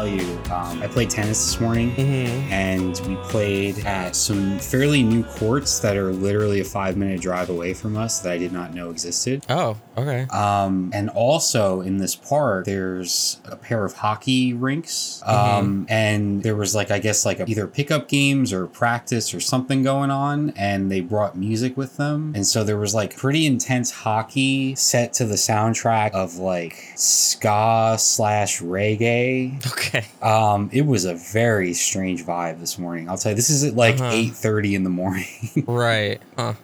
tell you. Um, I played tennis this morning, Mm-hmm. and we played at some fairly new courts that are literally a five minute drive away from us that I did not know existed. Oh, okay. Um, and also in this park, there's a pair of hockey rinks. Um, and there was like, I guess, like either pickup games or practice or something going on. And they brought music with them. And so there was like pretty intense hockey set to the soundtrack of like ska slash reggae. Okay. Um, it was a very strange vibe this morning. I'll tell you, this is at like Uh-huh. 8.30 in the morning. Right. Huh.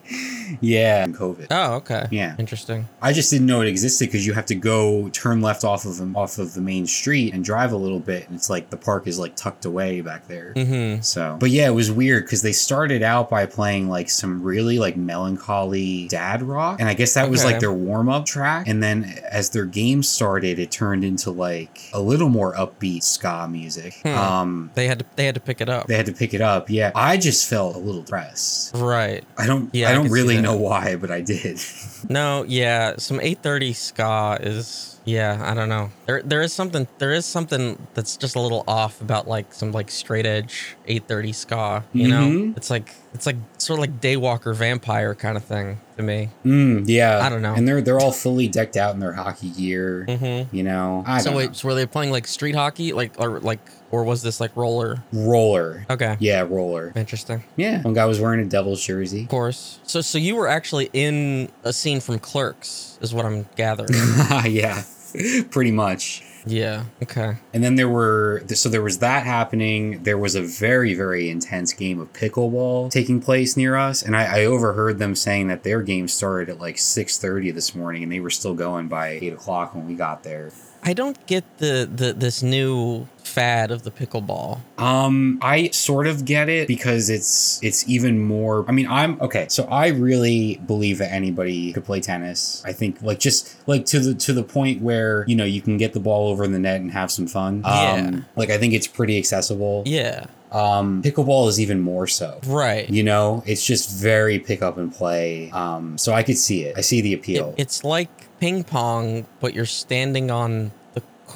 yeah. COVID. Oh, okay. Yeah. Interesting. I just didn't know it existed because you have to go turn left off of off of the main street and drive a little bit, and it's like the park is like tucked away back there. Mm-hmm. So, but yeah, it was weird because they started out by playing like some really like melancholy dad rock, and I guess that was like their warm up track. And then as their game started, it turned into like a little more upbeat ska music. Hmm. Um, They had to they had to pick it up. they had to pick it up. Yeah, I just felt a little depressed. right. I don't. Yeah, I I don't see really know why, but I did. No, yeah, some 830 ska is yeah, I don't know. There there is something there is something that's just a little off about like some like straight edge 830 ska, you know? Mhm. It's like it's like sort of like Daywalker vampire kind of thing to me. Mm, yeah, I don't know. And they're they're all fully decked out in their hockey gear. Mhm. You know, I So wait, know. so were they playing like street hockey like or like or was this like roller? roller. Okay. Yeah, roller. Interesting. Yeah, one guy was wearing a Devils jersey. Of course. So so you were actually in a scene from Clerks is what I'm gathering. yeah, pretty much. yeah. Okay. And then there were so there was that happening. There was a very very intense game of pickleball taking place near us, and I, I overheard them saying that their game started at like six thirty this morning, and they were still going by eight o'clock when we got there. I don't get the, the this new fad of the pickleball. Um, I sort of get it because it's it's even more. I mean, I'm okay. So I really believe that anybody could play tennis. I think like just like to the to the point where you know you can get the ball over in the net and have some fun. Yeah. Um, like I think it's pretty accessible. Yeah. Um, pickleball is even more so. Right. You know, it's just very pick up and play. Um, so I could see it. I see the It- appeal. it's like ping pong, but you're standing on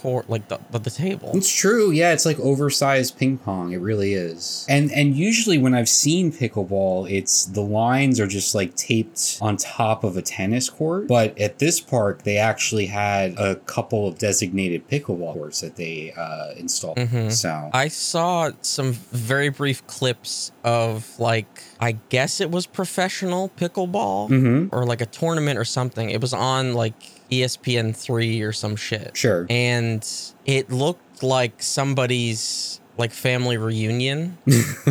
court, like the the, the table. It's true. Yeah, it's like oversized ping pong. It really is. And and usually when I've seen pickleball, it's the lines are just like taped on top of a tennis court. But at this park, they actually had a couple of designated pickleball courts that they uh, installed. Mhm. So I saw some very brief clips of like I guess it was professional pickleball Mhm. or like a tournament or something. It was on like ESPN three or some shit. sure. and it looked like somebody's like family reunion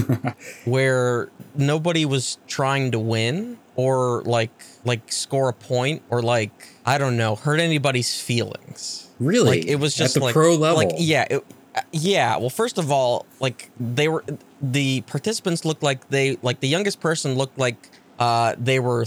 where nobody was trying to win or like like score a point or like I don't know hurt anybody's feelings. really, Like it was just at the like pro level. Like yeah, it, uh, yeah. Well, first of all, like they were the participants looked like they like the youngest person looked like uh they were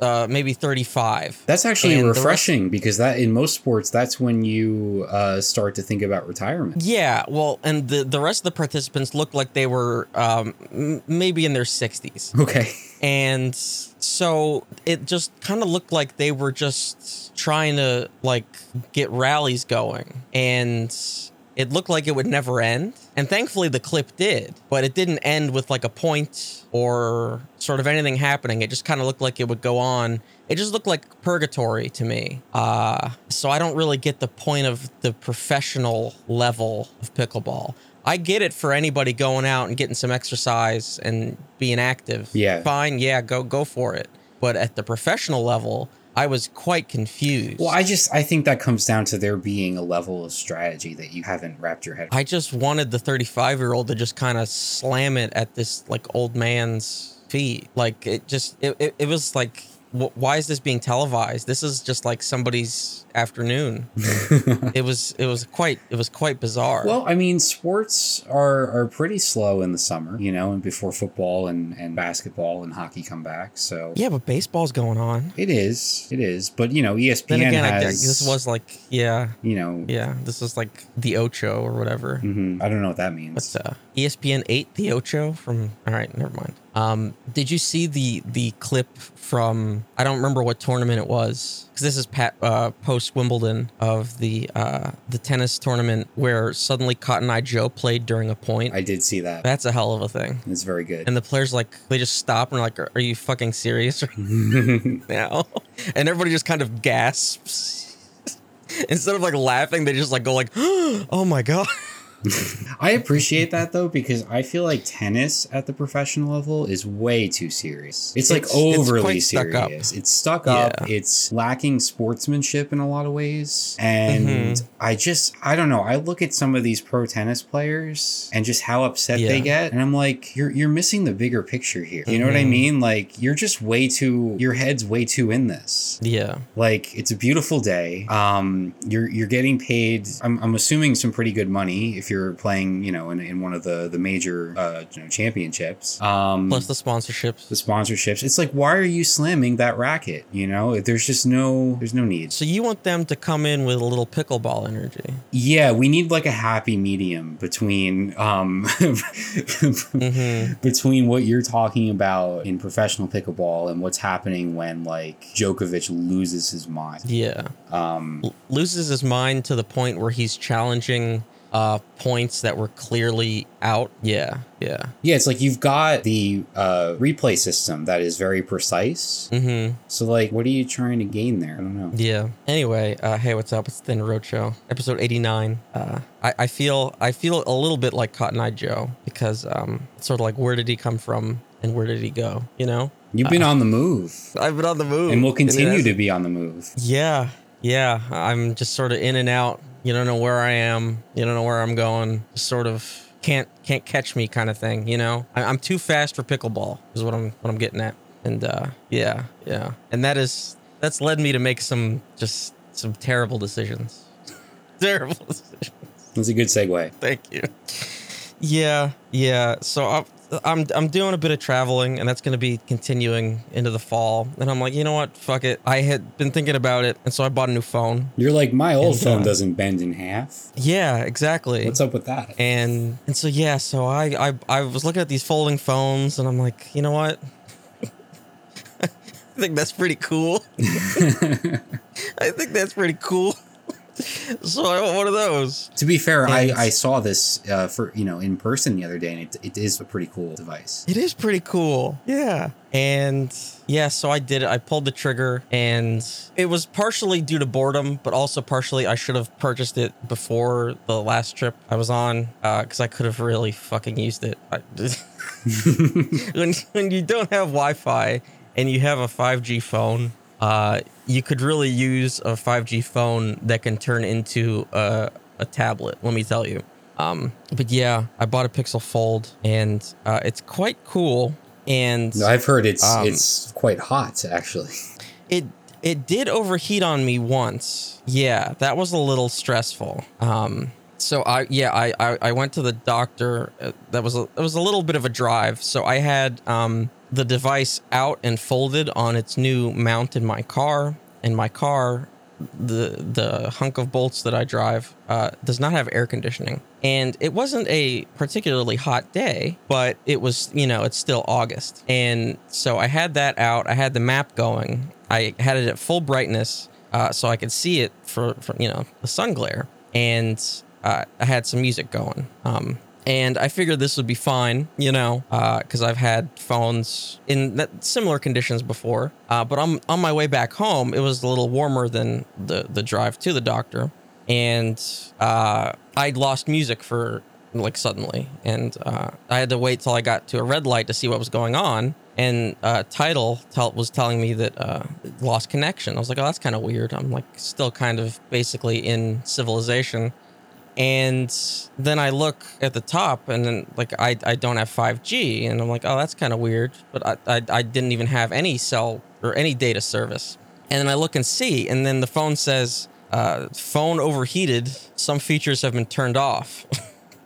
uh maybe 35. That's actually And the rest- refreshing because that in most sports, that's when you uh, start to think about retirement. Yeah, well, and the the rest of the participants looked like they were um, m- maybe in their 60s. Okay. And so it just kind of looked like they were just trying to like get rallies going. And it looked like it would never end. And thankfully the clip did, but it didn't end with like a point or sort of anything happening. It just kind of looked like it would go on. It just looked like purgatory to me. Uh, so I don't really get the point of the professional level of pickleball. I get it for anybody going out and getting some exercise and being active. Yeah. Fine, yeah, go go for it. But at the professional level, I was quite confused. Well, I just I think that comes down to there being a level of strategy that you haven't wrapped your head. I just wanted the 35 year old to just kind of slam it at this like old man's feet. Like it just, it, it, it was like, why is this being televised? This is just like somebody's afternoon. it was, it was quite, it was quite bizarre. Well, I mean, sports are are pretty slow in the summer, you know, and before football and and basketball and hockey come back. So yeah, but baseball's going on. it is, it is. But you know, ESPN Then again, I, has this was like, yeah, you know, yeah, this was like the Ocho or whatever. mhm, I don't know what that means. What's uh, ESPN 8, the Ocho from, all right, never mind. Um, did you see the the clip from I don't remember what tournament it was because this is pat, uh, post Wimbledon of the uh, the tennis tournament where suddenly Cotton Eye Joe played during a point. I did see that. That's a hell of a thing. It's very good. And the players like they just stop and are like, "Are you fucking serious now?" And everybody just kind of gasps. Instead of like laughing, they just like go like, "Oh my god." I appreciate that though because I feel like tennis at the professional level is way too serious. It's, like It's- it's overly stuck up. serious. It's stuck up. Yeah. It's lacking sportsmanship in a lot of ways. And Mhm. I just I don't know. I look at some of these pro tennis players and just how upset they get and I'm like you're you're missing the bigger picture here. You know what I Mhm. mean? Like you're just way too your head's way too in this. Yeah. Like it's a beautiful day. Um, you're you're getting paid. I'm, I'm assuming some pretty good money if you're playing, you know, in, in one of the the major uh, you know championships. Um, Plus the sponsorships. the sponsorships. It's like why are you slamming that racket? You know, there's just no there's no need. So you want them to come in with a little pickleball energy. Yeah, we need like a happy medium between um hmm between what you're talking about in professional pickleball and what's happening when like Djokovic loses his mind. Yeah. Um, L- loses his mind to the point where he's challenging uh points that were clearly out. Yeah. Yeah. Yeah, it's like you've got the uh, replay system that is very precise. hmm So, like, what are you trying to gain there? I don't know. Yeah. Anyway, uh, hey, what's up? It's Thin Roadshow, episode eighty nine. Uh, I, I feel I feel a little bit like Cotton Eye Joe because um, it's sort of like where did he come from and where did he go? You know, You've been on the move, I've been on the move and will continue has- to be on the move. Yeah, yeah. I'm just sort of in and out. You don't know where I am. You don't know where I'm going. Sort of can't can't catch me kind of thing. You know, I, I'm too fast for pickleball. Is what I'm what I'm getting at. And uh, yeah, yeah. And that is that's led me to make some just some terrible decisions. terrible decisions. That's a good segue. Thank you. Yeah, yeah. So I'm I'm I'm doing a bit of traveling, and that's going to be continuing into the fall. And I'm like, you know what? Fuck it. I had been thinking about it, and so I bought a new phone. You're like, my old And, phone uh, doesn't bend in half. Yeah, exactly. What's up with that? And and so yeah, so I I I was looking at these folding phones, and I'm like, you know what? I think that's pretty cool. I think that's pretty cool. so I want one of those. to be fair, I, And- I saw this uh, for you know in person the other day, and it, it is a pretty cool device. It is pretty cool. Yeah. And yeah, so I did it. I pulled the trigger and it was partially due to boredom, but also partially I should have purchased it before the last trip I was on because I could have really fucking used it. I, when, when you don't have Wi Fi and you have a 5G phone, uh, you could really use a 5G phone that can turn into a, a tablet, let me tell you. Um, but yeah, I bought a Pixel Fold and uh, it's quite cool. And No, I've heard it's Um, it's quite hot actually. it it did overheat on me once. Yeah, that was a little stressful. Um, so I yeah I I, I went to the doctor. Uh, that was a it was a little bit of a drive. So I had um the device out and folded on its new mount in my car. And my car, the the hunk of bolts that I drive, uh, does not have air conditioning. And it wasn't a particularly hot day, but it was, you know, it's still August. And so I had that out. I had the map going. I had it at full brightness uh, so I could see it for, for you know, the sun glare. And uh, I had some music going. Um, and I figured this would be fine, you know, because I've had phones in that similar conditions before. Uh, but on on my way back home, it was a little warmer than the the drive to the doctor, and uh, I'd lost music for like suddenly, and uh, I had to wait till I got to a red light to see what was going on. And uh, title tell, was telling me that uh, lost connection. I was like, oh, that's kind of weird. I'm like still kind of basically in civilization. And then I look at the top and then like I, I don't have 5G and I'm like, oh, that's kind of weird. But I, I, I didn't even have any cell or any data service. And then I look and see, and then the phone says, uh, phone overheated. Some features have been turned off.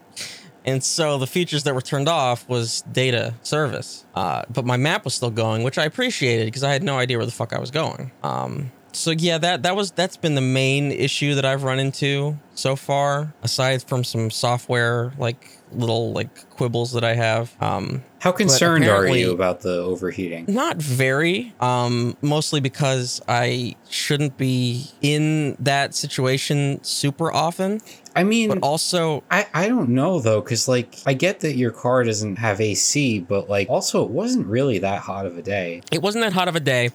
and so the features that were turned off was data service. Uh, but my map was still going, which I appreciated because I had no idea where the fuck I was going. Um, so yeah, that that was that's been the main issue that I've run into so far, aside from some software like little like quibbles that I have. Um, How concerned are you about the overheating? not very, um, mostly because I shouldn't be in that situation super often, I mean, but also I, I don't know though, because like I get that your car doesn't have AC, but like also it wasn't really that hot of a day. it wasn't that hot of a day.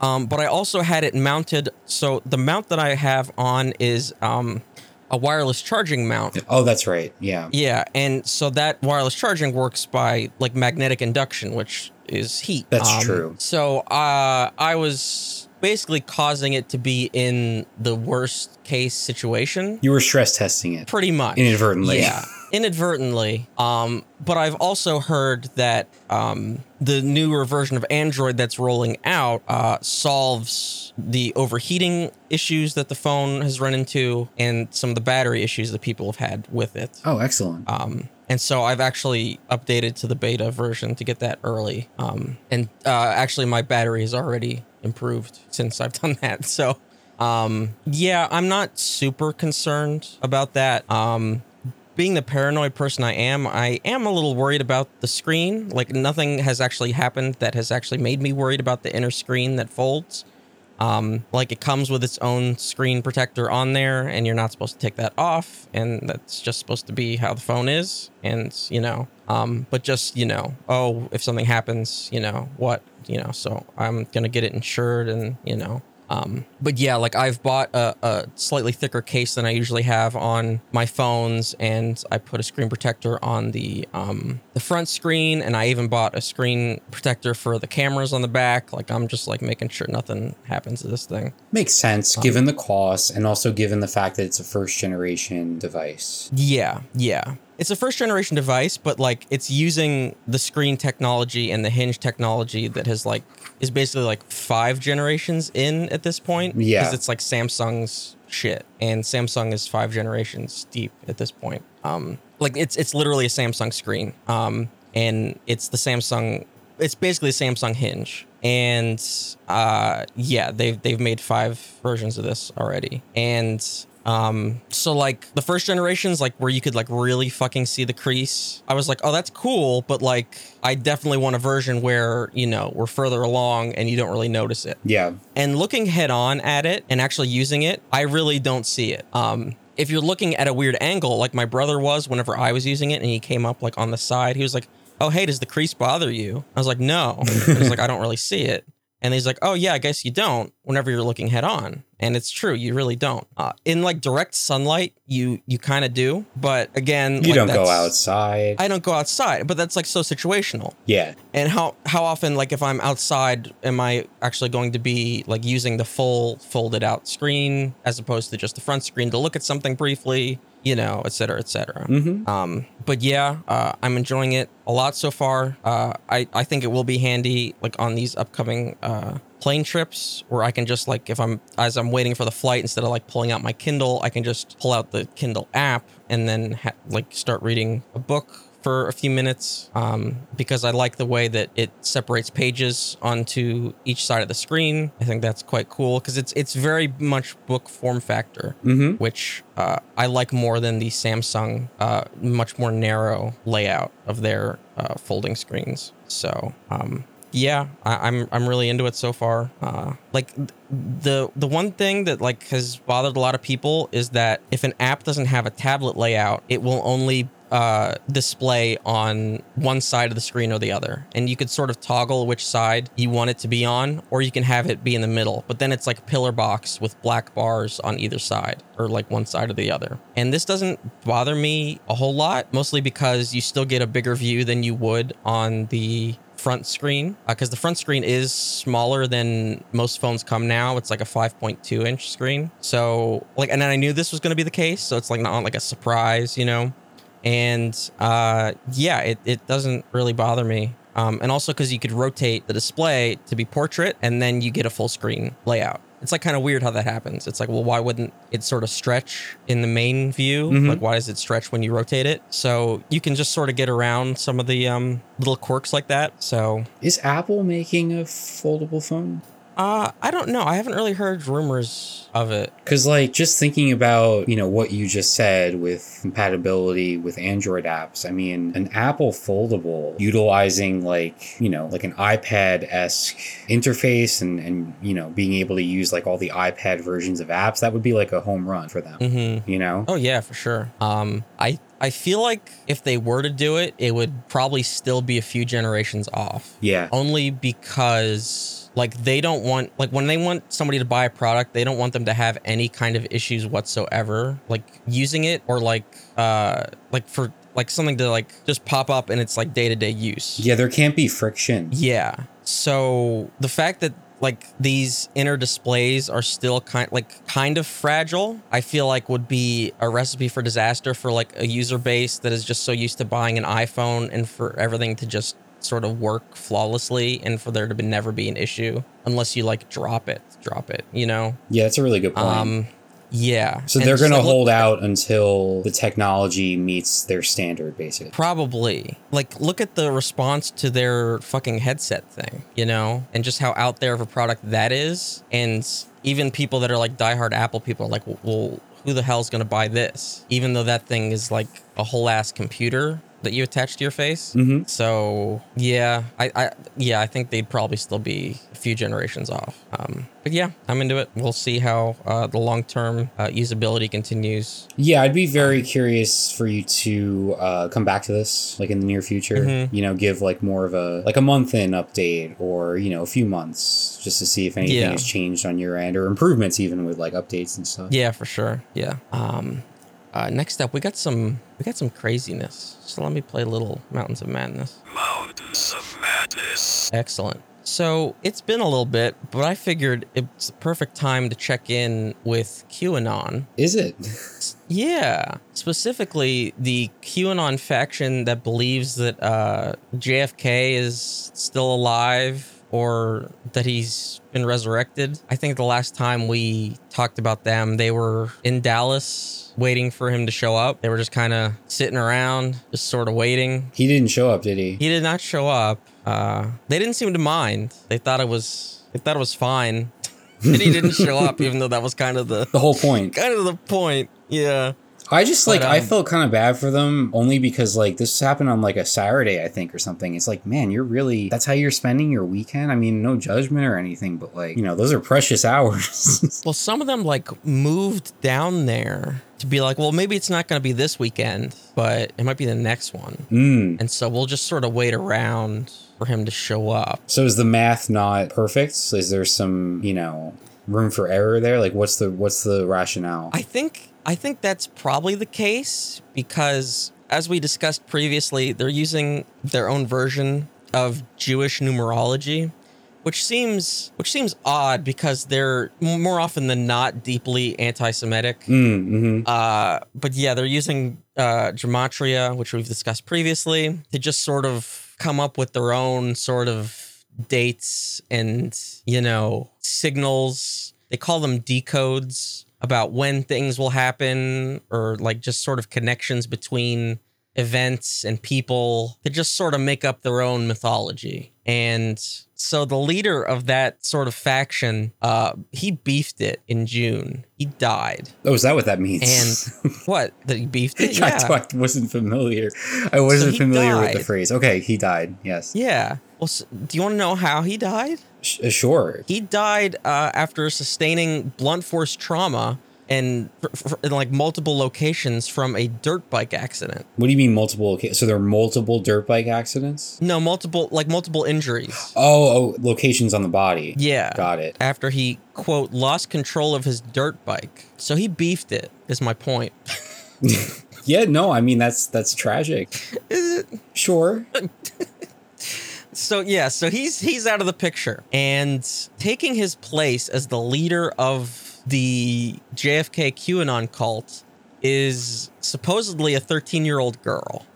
Um, but I also had it mounted. So the mount that I have on is um, a wireless charging mount. Oh, that's right. Yeah. Yeah, and so that wireless charging works by like magnetic induction, which is heat. That's Um, true. So uh, I was basically causing it to be in the worst case situation, You were stress testing it pretty much inadvertently. Yeah, inadvertently. Um, but I've also heard that um, the newer version of Android that's rolling out uh, solves the overheating issues that the phone has run into and some of the battery issues that people have had with it. Oh, excellent. Um, and so I've actually updated to the beta version to get that early. Um, and uh, actually, my battery has already improved since I've done that. So, um, yeah, I'm not super concerned about that. Um, being the paranoid person I am, I am a little worried about the screen. Like, nothing has actually happened that has actually made me worried about the inner screen that folds. Um, like it comes with its own screen protector on there, and you're not supposed to take that off, and that's just supposed to be how the phone is. And you know, um, but just you know, oh, if something happens, you know what, you know, so I'm gonna get it insured, and you know, um, but yeah, like I've bought a, a slightly thicker case than I usually have on my phones, and I put a screen protector on the um, the front screen, and I even bought a screen protector for the cameras on the back. Like I'm just like making sure nothing happens to this thing. Makes sense given the cost and also given the fact that it's a first generation device. Yeah, yeah. It's a first generation device, but like it's using the screen technology and the hinge technology that has like is basically like five generations in at this point. Yeah. Because it's like Samsung's shit. And Samsung is five generations deep at this point. Um like it's it's literally a Samsung screen. Um and it's the Samsung it's basically a Samsung hinge. And uh yeah, they've they've made five versions of this already. And um, so like the first generations, like where you could like really fucking see the crease. I was like, oh, that's cool, but like I definitely want a version where you know we're further along and you don't really notice it. Yeah. And looking head on at it and actually using it, I really don't see it. Um, if you're looking at a weird angle, like my brother was whenever I was using it, and he came up like on the side, he was like, "Oh, hey, does the crease bother you?" I was like, "No." I was like, "I don't really see it." And he's like, "Oh yeah, I guess you don't." Whenever you're looking head on, and it's true, you really don't. Uh, in like direct sunlight, you you kind of do, but again, You like, don't go outside. I don't go outside, but that's like so situational yeah. and how how often like if i'm outside am i actually going to be like using the full folded out screen as opposed to just the front screen to look at something briefly you know et cetera et cetera Mm-hmm. um but yeah uh, i'm enjoying it a lot so far uh i i think it will be handy like on these upcoming uh plane trips where i can just like if i'm as i'm waiting for the flight instead of like pulling out my kindle i can just pull out the kindle app and then ha- like start reading a book for a few minutes um, because I like the way that it separates pages onto each side of the screen. I think that's quite cool because it's it's very much book form factor, Mm-hmm. which uh, I like more than the Samsung uh, much more narrow layout of their uh, folding screens. So. Um, yeah, I, I'm I'm really into it so far. Uh, like th- the the one thing that like has bothered a lot of people is that if an app doesn't have a tablet layout, it will only uh, display on one side of the screen or the other, and you could sort of toggle which side you want it to be on, or you can have it be in the middle. But then it's like a pillar box with black bars on either side, or like one side or the other. And this doesn't bother me a whole lot, mostly because you still get a bigger view than you would on the front screen because the front screen is smaller than most phones come now it's like a 5.2 inch screen so like and then i knew this was going to be the case so it's like not like a surprise you know and uh yeah it, it doesn't really bother me. Um, and also because you could rotate the display to be portrait and then you get a full screen layout. It's like kind of weird how that happens. It's like well why wouldn't it sort of stretch in the main view? Mhm. like why does it stretch when you rotate it? So you can just sort of get around some of the um, little quirks like that. So Is Apple making a foldable phone? Uh, I don't know. I haven't really heard rumors of it. Because, like, just thinking about, you know, what you just said with compatibility with Android apps, I mean, an Apple foldable utilizing, like, you know, like an iPad esque interface and, and, you know, being able to use, like, all the iPad versions of apps, that would be like a home run for them, Mm-hmm. you know? Oh yeah, for sure. Um, I I feel like if they were to do it, it would probably still be a few generations off. Yeah. Only because like they don't want like when they want somebody to buy a product, they don't want them to have any kind of issues whatsoever, like using it or like uh like for like something to like just pop up and it's like day to day use. Yeah, there can't be friction. Yeah. So the fact that like these inner displays are still kind like kind of fragile, I feel like would be a recipe for disaster for like a user base that is just so used to buying an iPhone and for everything to just sort of work flawlessly and for there to be, never be an issue unless you like drop it, drop it, you know. Yeah, that's a really good point. Um yeah. so And they're going to like, look- hold out until the technology meets their standard, basically. Probably. Like, look at the response to their fucking headset thing, you know, and just how out there of a product that is. And even people that are like diehard Apple people are like, well, who the hell's going to buy this? Even though that thing is like a whole ass computer that you attach to your face. hmm So yeah, I, I yeah, I think they'd probably still be a few generations off. Um, but yeah, I'm into it. We'll see how uh, the long term uh, usability continues. Yeah, I'd be very curious for you to uh, come back to this, like in the near future. Mhm. You know, give like more of a like a month in update, or you know, a few months, just to see if anything Yeah. has changed on your end, or improvements even with like updates and stuff. Yeah, for sure. Yeah. Um, uh, next up, we got some we got some craziness. So let me play a little Mountains of Madness. Mountains of Madness. Excellent. So it's been a little bit, but I figured it's the perfect time to check in with QAnon. Is it? Yeah, specifically the QAnon faction that believes that uh, JFK is still alive or that he's been resurrected. I think the last time we talked about them, they were in Dallas waiting for him to show up. They were just kind of sitting around, just sort of waiting. he didn't show up, did he? He did not show up. Uh, they didn't seem to mind. They thought it was they thought it was fine. and he didn't show up, even though that was kind of the The whole point. kind of the point. Yeah. I just like But, I um, felt kind of bad for them only because like this happened on like a Saturday I think or something. It's like man, you're really that's how you're spending your weekend. I mean, no judgment or anything, but like you know those are precious hours. Well, some of them like moved down there to be like, well, maybe it's not going to be this weekend, but it might be the next one. mm. And so we'll just sort of wait around for him to show up. So is the math not perfect? Is there some you know room for error there? Like what's the what's the rationale? I think I think that's probably the case because as we discussed previously, they're using their own version of Jewish numerology, which seems which seems odd because they're more often than not deeply anti-Semitic. Mm, hmm Uh, but yeah, they're using uh, gematria, which we've discussed previously, to just sort of come up with their own sort of dates and you know signals. They call them decodes about when things will happen, or like just sort of connections between events and people to just sort of make up their own mythology. And so the leader of that sort of faction, uh, he beefed it in June. He died. Oh, is that what that means? And what? That he beefed it? I, Yeah. I wasn't familiar. I wasn't he familiar with the phrase. Okay, he died. Yes. Yeah. Well, s do you want to know how he died? Sure. He died uh, after sustaining blunt force trauma and in like multiple locations from a dirt bike accident. What do you mean multiple? So there are multiple dirt bike accidents. No, multiple like multiple injuries. Oh, oh, locations on the body. Yeah. Got it. After he quote lost control of his dirt bike, so he beefed it. Is my point. Yeah, no, I mean that's that's tragic. Is it? Sure. So yeah, so he's he's out of the picture and taking his place as the leader of the JFK QAnon cult is supposedly a 13-year-old girl.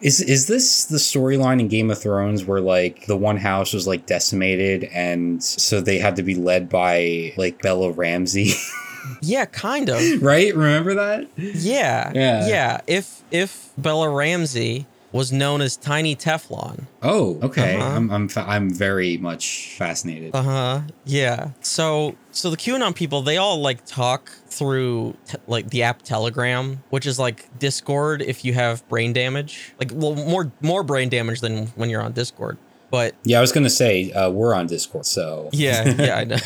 Is is this the storyline in Game of Thrones where like the one house was like decimated and so they had to be led by like Bella Ramsey, Yeah, kind of. right? Remember that? Yeah. Yeah. Yeah. If if Bella Ramsey was known as Tiny Teflon. Oh, okay. Uh-huh. I'm I'm fa- I'm very much fascinated. Uh huh. Yeah. So so the QAnon people they all like talk through te- like the app Telegram, which is like Discord if you have brain damage. Like well more more brain damage than when you're on Discord. But yeah, I was gonna say uh, we're on Discord, so yeah, yeah, I know.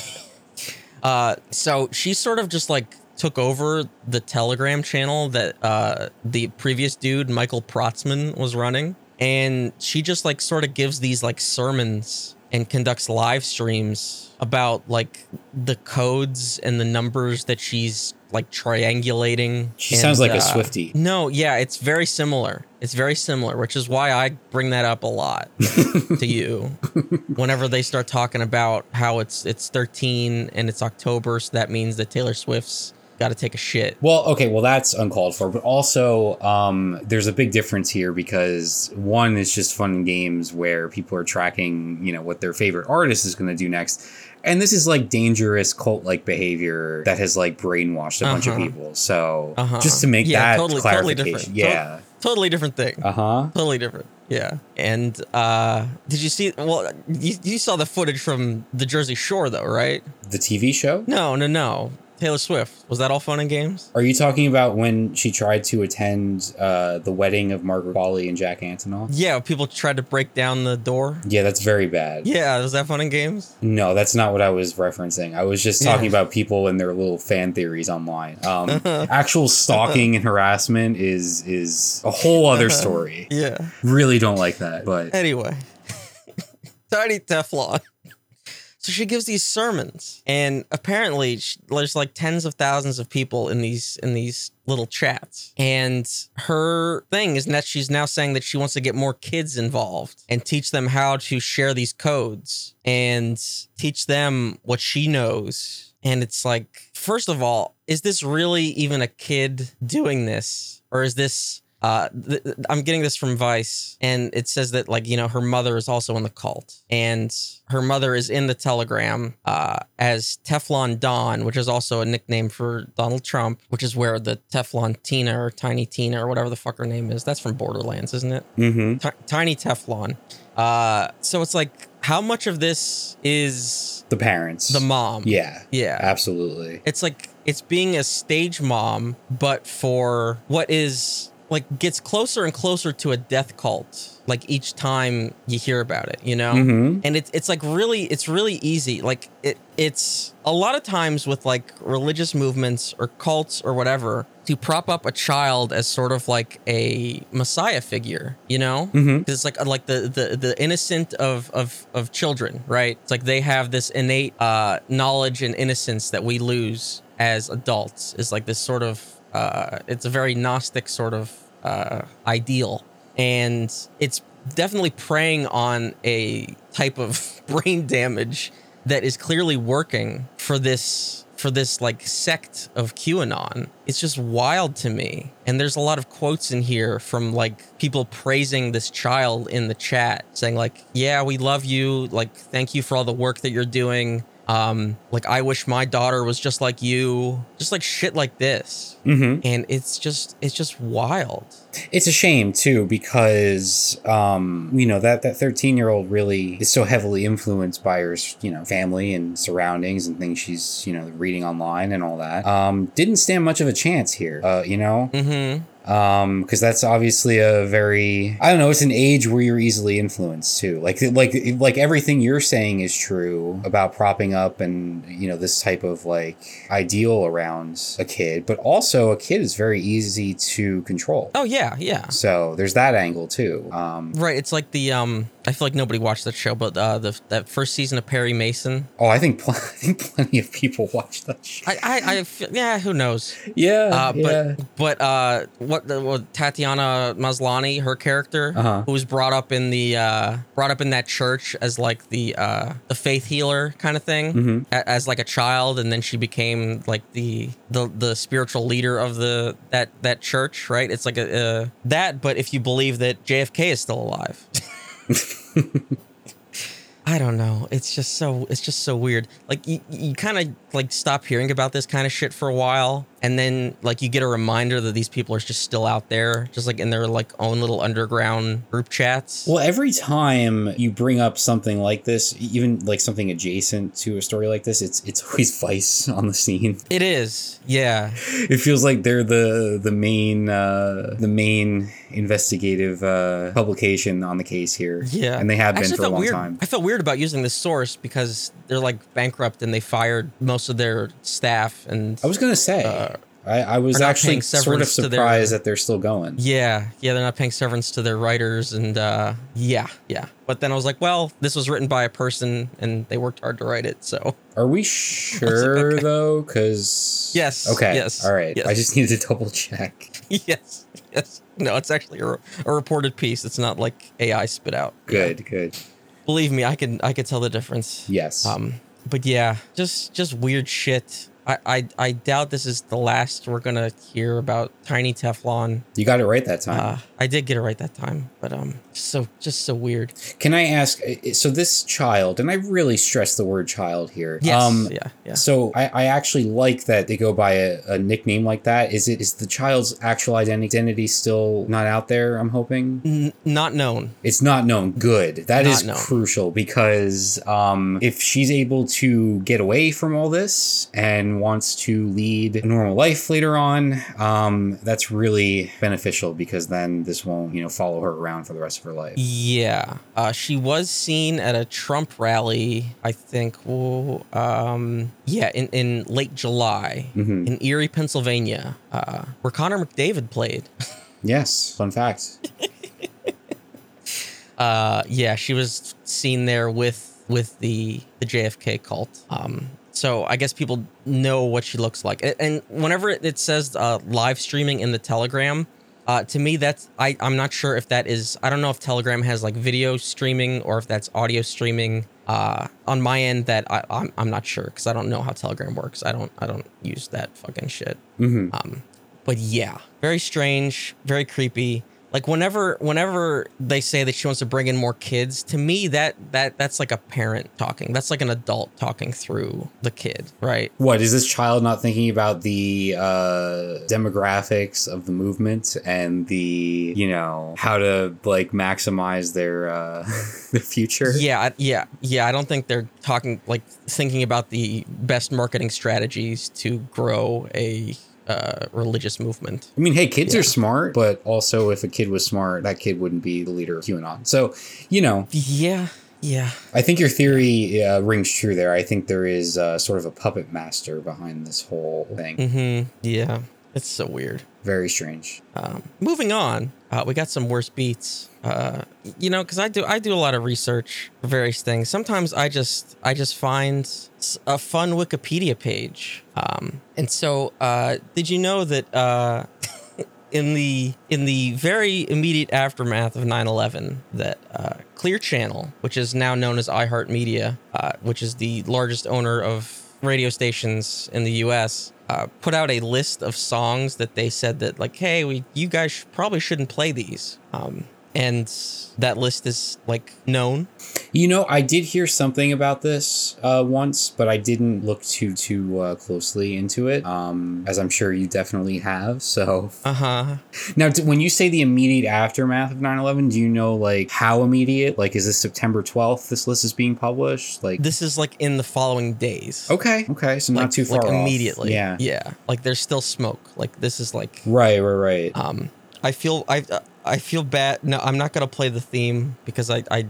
Uh, so she's sort of just like took over the Telegram channel that uh the previous dude Michael Protzman was running, and she just like sort of gives these like sermons and conducts live streams about like the codes and the numbers that she's like triangulating. She And, sounds like a Swifty. No, yeah, it's very similar. It's very similar, which is why I bring that up a lot to you whenever they start talking about how it's it's 13 and it's October, so that means that Taylor Swift's got to take a shit. Well, okay, well that's uncalled for, but also um, there's a big difference here because one is just fun games where people are tracking, you know, what their favorite artist is going to do next, and this is like dangerous cult-like behavior that has like brainwashed a bunch of Uh-huh. people. So Uh-huh. just to make Yeah, that totally- totally clarification, different. yeah, Totally different thing. uh huh. Totally different. Yeah. And uh did you see well you, you saw the footage from the Jersey Shore though, right? The TV show. No, no, no. Taylor Swift. Was that all fun and games? Are you talking about when she tried to attend uh, the wedding of Margaret Qualley and Jack Antonoff? Yeah, people tried to break down the door. Yeah, that's very bad. Yeah, was that fun and games? No, that's not what I was referencing. I was just talking Yeah. about people and their little fan theories online. Um, actual stalking and harassment is is a whole other story. Yeah. Really don't like that, but Anyway, Tiny Teflon. So she gives these sermons, and apparently sh there's like tens of thousands of people in these in these little chats. And her thing is that she's now saying that she wants to get more kids involved and teach them how to share these codes and teach them what she knows. And it's like, first of all, is this really even a kid doing this, or is this uh, th- th- I'm getting this from Vice, and it says that like you know her mother is also in the cult, and her mother is in the Telegram uh, as Teflon Don, which is also a nickname for Donald Trump, which is where the Teflon Tina or Tiny Tina or whatever the fuck her name is. That's from Borderlands, isn't it? hmm Ti- Tiny Teflon. Uh, so it's like, how much of this is the parents, the mom? yeah, yeah. absolutely. It's like it's being a stage mom, but for what is like gets closer and closer to a death cult. Like each time you hear about it, you know, Mhm. and it's it's like really it's really easy. Like it it's a lot of times with like religious movements or cults or whatever to prop up a child as sort of like a messiah figure, you know. Mhm. 'Cause It's like like the the the innocent of of of children, right? It's like they have this innate uh, knowledge and innocence that we lose as adults. Is like this sort of uh, it's a very gnostic sort of uh, ideal, and it's definitely preying on a type of brain damage that is clearly working for this for this like sect of QAnon. It's just wild to me. And there's a lot of quotes in here from like people praising this child in the chat saying like, "Yeah, we love you. Like thank you for all the work that you're doing. Um like I wish my daughter was just like you." Just like shit like this. hmm And it's just it's just wild. It's a shame too because um, you know that that thirteen year old really is so heavily influenced by her you know family and surroundings and things she's you know reading online and all that. Um, didn't stand much of a chance here. Uh, you know, Mhm. um because that's obviously a very i don't know it's an age where you're easily influenced too like like like everything you're saying is true about propping up and you know this type of like ideal around a kid but also a kid is very easy to control Oh yeah, yeah. so there's that angle too um Right, it's like the um I feel like nobody watched that show, but uh the that first season of Perry Mason. oh i think pl- i think plenty of people watch that show I I, I feel, yeah, who knows? yeah Uh, yeah but but uh, what the what Tatiana Maslany, her character, Uh-huh. who was brought up in the uh, brought up in that church as like the uh, the faith healer kind of thing, Mhm. a- as like a child, and then she became like the the the spiritual leader of the that that church, right? It's like a, uh that, but if you believe that JFK is still alive. I don't know. It's just so it's just so weird. Like you, you kind of like stop hearing about this kind of shit for a while, and then like you get a reminder that these people are just still out there, just like in their like own little underground group chats. Well, every time you bring up something like this, even like something adjacent to a story like this, it's it's always Vice on the scene. It is, yeah, It feels like they're the the main uh, the main investigative uh, publication on the case here. yeah. and they have been Actually, for a long weird. time. I felt weird about using this source because they're like bankrupt and they fired most of their staff and I was gonna say, Uh, I, I was actually sort of to their- surprised that they're still going. Yeah, yeah, they're not paying severance to their writers, and uh, yeah, yeah. But then I was like, well, this was written by a person, and they worked hard to write it, so Are we sure okay. though? Because Yes, okay, yes, all right. yes. I just needed to double check. yes, yes. No, it's actually a, a reported piece. It's not like AI spit out. Good, good. Believe me, I can I could tell the difference. Yes. Um, but yeah, just just weird shit. I, I I doubt this is the last we're gonna hear about Tiny Teflon. you got it right that time. Uh, I did get it right that time, but um, so just so weird. Can I ask? So this child, and I really stress the word child here. Yes, Um, yeah, yeah. So I, I actually like that they go by a, a nickname like that. Is it is the child's actual identity still not out there? I'm hoping N- not known. it's not known. Good. That Not is known. crucial because um, if she's able to get away from all this and wants to lead a normal life later on, um, that's really beneficial because then this won't you know follow her around for the rest of her life. Yeah, uh, she was seen at a Trump rally. I think. ooh, Um, yeah, in, in late July Mhm. in Erie, Pennsylvania, uh, where Connor McDavid played. Yes, fun fact. Uh, yeah, she was seen there with with the the JFK cult. Um, so I guess people know what she looks like. And whenever it says uh, live streaming in the Telegram, uh, to me that's I I'm not sure if that is I don't know if Telegram has like video streaming or if that's audio streaming. Uh, on my end, that I I'm, I'm not sure because I don't know how Telegram works. I don't I don't use that fucking shit. hmm Um, but yeah, very strange, very creepy. Like whenever whenever they say that she wants to bring in more kids, to me that that that's like a parent talking. That's like an adult talking through the kid, right? What is this child not thinking about the uh, demographics of the movement and the you know how to like maximize their uh, the future? Yeah, yeah, yeah. I don't think they're talking like thinking about the best marketing strategies to grow a uh, religious movement. I mean, hey, kids Yeah. are smart, but also if a kid was smart, that kid wouldn't be the leader of QAnon. So, you know, Yeah, yeah. I think your theory uh, rings true there. I think there is uh, sort of a puppet master behind this whole thing. Mm-hmm. Yeah. It's so weird. Very strange. Um, moving on, uh, we got some worse beats. Uh, you know, because I do I do a lot of research for various things. Sometimes I just I just find a fun Wikipedia page. Um, and so, uh, did you know that uh, in the in the very immediate aftermath of 9/11, that uh, Clear Channel, which is now known as iHeartMedia, uh, which is the largest owner of radio stations in the U.S., uh, put out a list of songs that they said that like, hey, we you guys sh- probably shouldn't play these. Um, and that list is like known. You know, I did hear something about this uh, once, but I didn't look too too uh, closely into it, um, as I'm sure you definitely have. So Uh huh. now, d- when you say the immediate aftermath of 9/11, do you know like how immediate? Like, is this September 12th? This list is being published. Like, This is like in the following days. okay, okay, so Like, not too far like off. immediately. Yeah, Yeah. Like there's still smoke. Like this is like right, right, right. um I feel I I feel bad. No, I'm not gonna play the theme because I I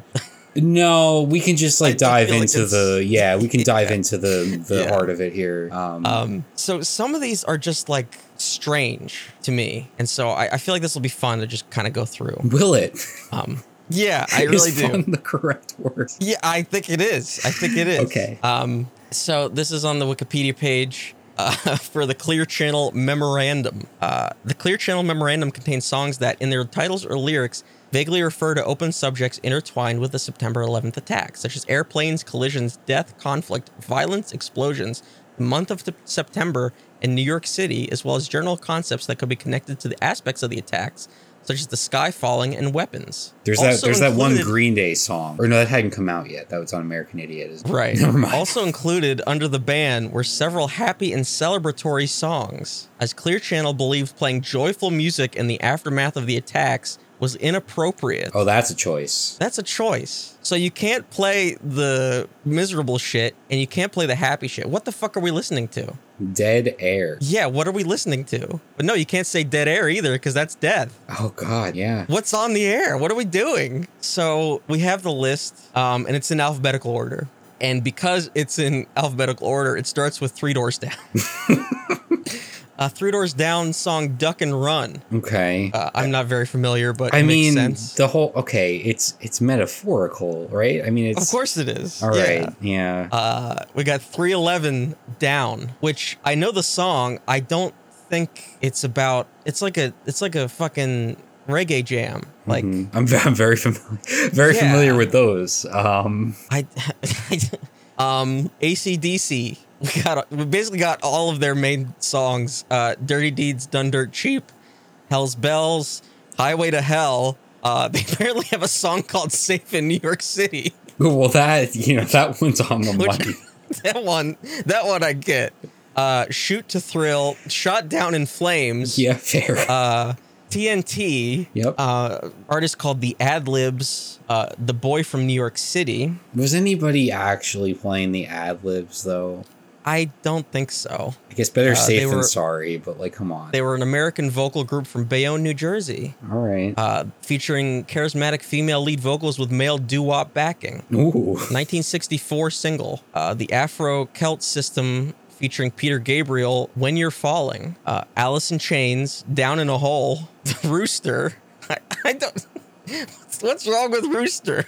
No, we can just like I- dive feel like into the yeah, we can dive Yeah. into the the Yeah. heart of it here. Um, um so some of these are just like strange to me, and so I, I feel like this will be fun to just kind of go through. will it? Um yeah, I Is really do. fun the correct word? Yeah, I think it is. I think it is. Okay. Um, so this is on the Wikipedia page uh, for the Clear Channel Memorandum. Uh, the Clear Channel Memorandum contains songs that, in their titles or lyrics, vaguely refer to open subjects intertwined with the September 11th attack, such as airplanes, collisions, death, conflict, violence, explosions, the month of September in New York City, as well as general concepts that could be connected to the aspects of the attacks, such as The Sky Falling and Weapons. There's that. Also There's that one Green Day song, or no, that hadn't come out yet. That was on American Idiot. Right. Never mind. Also included under the ban were several happy and celebratory songs, as Clear Channel believed playing joyful music in the aftermath of the attacks was inappropriate. oh, that's a choice. That's a choice. So you can't play the miserable shit and you can't play the happy shit. What the fuck are we listening to? Dead air. Yeah, what are we listening to? But no, you can't say dead air either because that's death. Oh God, yeah. What's on the air? What are we doing? So we have the list, um, and it's in alphabetical order. And because it's in alphabetical order, it starts with Three Doors Down. uh, Three Doors Down song "Duck and Run." Okay. Uh, I'm not very familiar, but I it mean, makes sense. the whole. Okay, it's it's metaphorical, right? I mean, it's of course, it is. All right, Yeah. Yeah. Uh, we got 311 down, which I know the song. I don't think it's about. It's like a. It's like a fucking reggae jam. Like Mhm. I'm, I'm very familiar, very Yeah. familiar with those. Um, I, um, ACDC. We got. We basically got all of their main songs. Uh, Dirty Deeds Done Dirt Cheap, Hell's Bells, Highway to Hell. Uh, they apparently have a song called "Safe in New York City." well, that you know that one's on the money. that one. That one I get. Uh, Shoot to Thrill, Shot Down in Flames. Yeah, fair. uh, TNT, Yep. uh, artist called the Ad Libs, uh, the boy from New York City. Was anybody actually playing the ad libs though? I don't think so. I guess better Uh, safe than were- sorry, but like, come on. They were an American vocal group from Bayonne, New Jersey, All right. uh, featuring charismatic female lead vocals with male doo wop backing. Ooh. 1964 single, uh, the Afro Celt System featuring Peter Gabriel, When You're Falling, uh, Alice in Chains, Down in a Hole, The Rooster. I, I don't. What's, what's wrong with Rooster?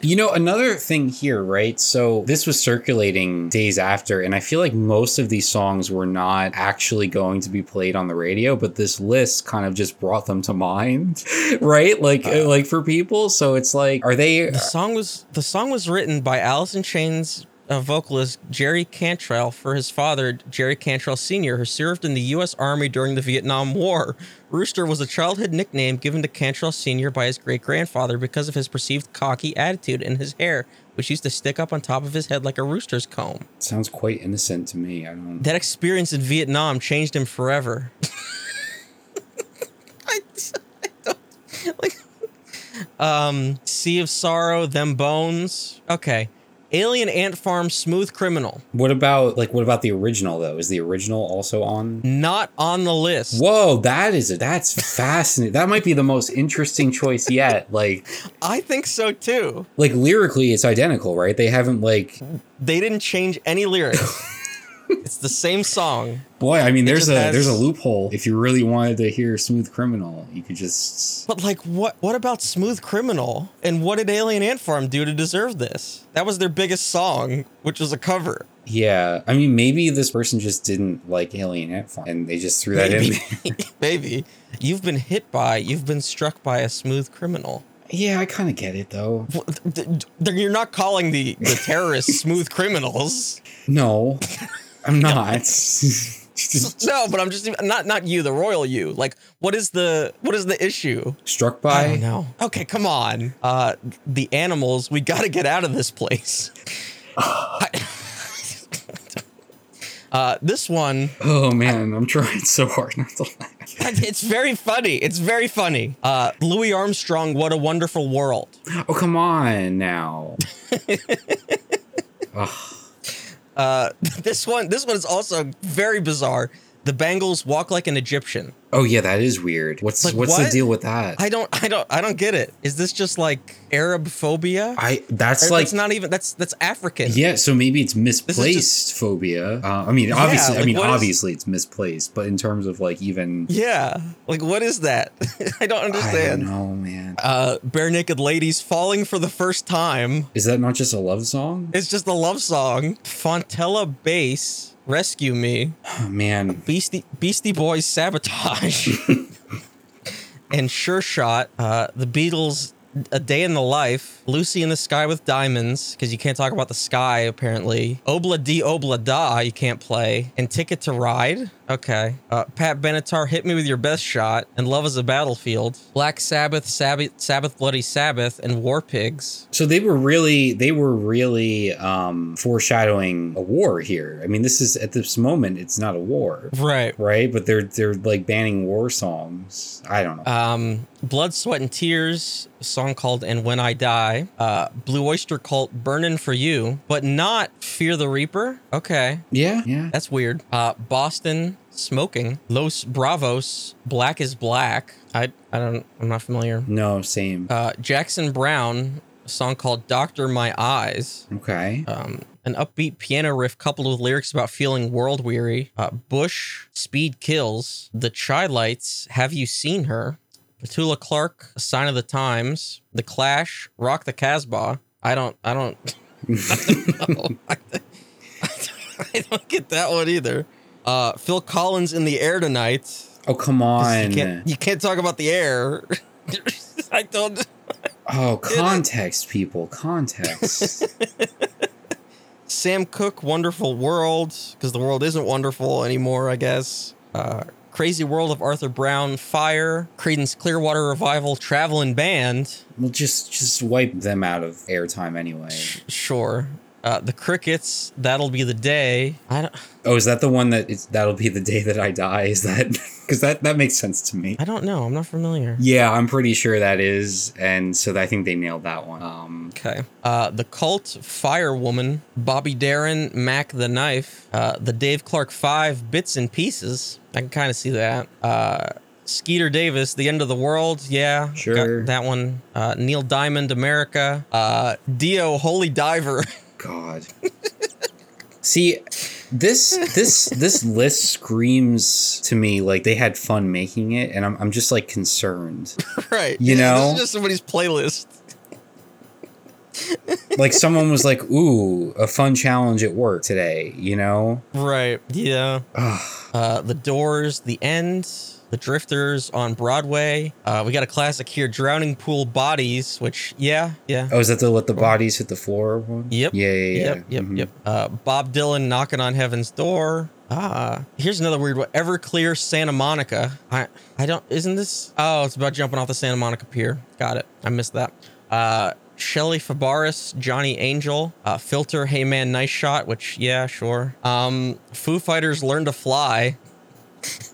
You know, another thing here, right? So this was circulating days after, and I feel like most of these songs were not actually going to be played on the radio, but this list kind of just brought them to mind, right? Like, Uh. like for people. So it's like, are they? The song was the song was written by Alice in Chains uh, vocalist Jerry Cantrell for his father, Jerry Cantrell Sr., who served in the U.S. Army during the Vietnam War. Rooster was a childhood nickname given to Cantrell Sr. by his great grandfather because of his perceived cocky attitude and his hair, which used to stick up on top of his head like a rooster's comb. Sounds quite innocent to me. I don't. That experience in Vietnam changed him forever. I, I don't like. Um, Sea of Sorrow, Them Bones. Okay. Alien Ant Farm, Smooth Criminal. What about like what about the original though? Is the original also on? Not on the list. Whoa, that is that's fascinating. That might be the most interesting choice yet. Like, I think so too. like lyrically, it's identical, right? They haven't like. They didn't change any lyrics. it's the same song. Boy, I mean, there's a has- there's a loophole. If you really wanted to hear "Smooth Criminal," you could just. But like what what about Smooth Criminal? And what did Alien Ant Farm do to deserve this? That was their biggest song, which was a cover. Yeah, I mean, maybe this person just didn't like Alien Ant Farm, and they just threw that in. Maybe. there. Maybe. You've been hit by, you've been struck by a smooth criminal. yeah, I kind of get it though. Well, th- th- You're not calling the, the terrorists smooth criminals. No, I'm not. No, but I'm just not not you, the royal you. Like, what is the what is the issue? Struck I by. don't know. Okay, come on. Uh, the animals. We got to get out of this place. I- uh, this one, Oh man, I'm trying so hard not to laugh. it's very funny. It's very funny. Uh, Louis Armstrong, "What a Wonderful World." Oh come on now. Uh, this one, this one is also very bizarre. The Bangles walk like an Egyptian. Oh yeah, that is weird. What's Like, what's the deal with that? I don't, I don't, I don't get it. Is this just like Arab phobia? I that's Or like that's not even. That's that's African. yeah. So maybe it's misplaced just- phobia. Uh, I mean, obviously, I like, mean, what is- obviously, it's misplaced. But in terms of like even, Yeah. Like, what is that? I don't I don't understand. know, man. Uh, Barenaked Ladies falling for the first time. Is that not just a love song? It's just a love song. Fontella bass. Rescue me. Oh man, Beastie Beastie Boys sabotage. and Sure Shot. Uh, the Beatles A Day in the Life, Lucy in the Sky with Diamonds, because you can't talk about the sky apparently. Obla di Obla da, you can't play. And Ticket to Ride, okay. Uh, Pat Benatar, Hit Me With Your Best Shot, and Love is a Battlefield. Black Sabbath, Sabbath, Sabbath Bloody Sabbath, and War Pigs. So they were really they were really um, foreshadowing a war here. I mean, this is at this moment it's not a war, Right. right? But they're they're like banning war songs. I don't know. Um, Blood, Sweat, and Tears, a song called And When I Die. Uh, Blue Oyster Cult, Burning For You, but not Fear the Reaper. Okay. yeah, yeah. That's weird. Uh, Boston, Smoking. Los Bravos, Black is Black. I, I don't, I'm not familiar. No, same. Uh, Jackson Browne, a song called Doctor My Eyes. Okay. Um, an upbeat piano riff coupled with lyrics about feeling world weary. Uh, Bush, Speed Kills. The Chi-Lites, Have You Seen Her? Petula Clark, Sign of the Times. The Clash, Rock the Casbah. I don't, I don't, I don't know. I, I don't get that one either. Uh, Phil Collins in the air tonight. Oh come on. You can't, you can't talk about the air. I don't. Oh, context, people. Context. Sam Cooke, Wonderful World, because the world isn't wonderful anymore, I guess. Uh, Crazy World of Arthur Brown, Fire, Creedence Clearwater Revival, Traveling Band, well, just just wipe them out of airtime anyway. sure. Uh, the Crickets, That'll Be the Day. I don't, Oh, is that the one that it's that'll be the day that I die? Is that because that that makes sense to me? I don't know. I'm not familiar. Yeah, I'm pretty sure that is, and so I think they nailed that one. Um, Okay. Uh, the Cult, Firewoman, Bobby Darin, Mack the Knife, uh, the Dave Clark Five, Bits and Pieces. I can kind of see that. Uh, Skeeter Davis, The End of the World. Yeah. got Sure. that one. Uh, Neil Diamond, America. Uh, Dio, Holy Diver. God. See, this this this list screams to me like they had fun making it, and I'm I'm just like concerned. right. You know? This is just somebody's playlist. like someone was like, "Ooh, a fun challenge at work today," you know? Right. Yeah. Uh, the Doors, The End, The Drifters on Broadway. Uh, we got a classic here, Drowning Pool Bodies, which, yeah, yeah. Oh, is that the let the bodies hit the floor one? Yep. Yeah, yeah, yeah. Yep, yep, Mhm. yep. Uh, Bob Dylan knocking on heaven's door. Ah, here's another weird one. Everclear Santa Monica. I I don't. Isn't this? Oh, it's about jumping off the Santa Monica pier. Got it. I missed that. Uh, Shelley Fabares, Johnny Angel, uh, Filter, Hey Man, Nice Shot. Which yeah, sure. Um, Foo Fighters, Learn to Fly.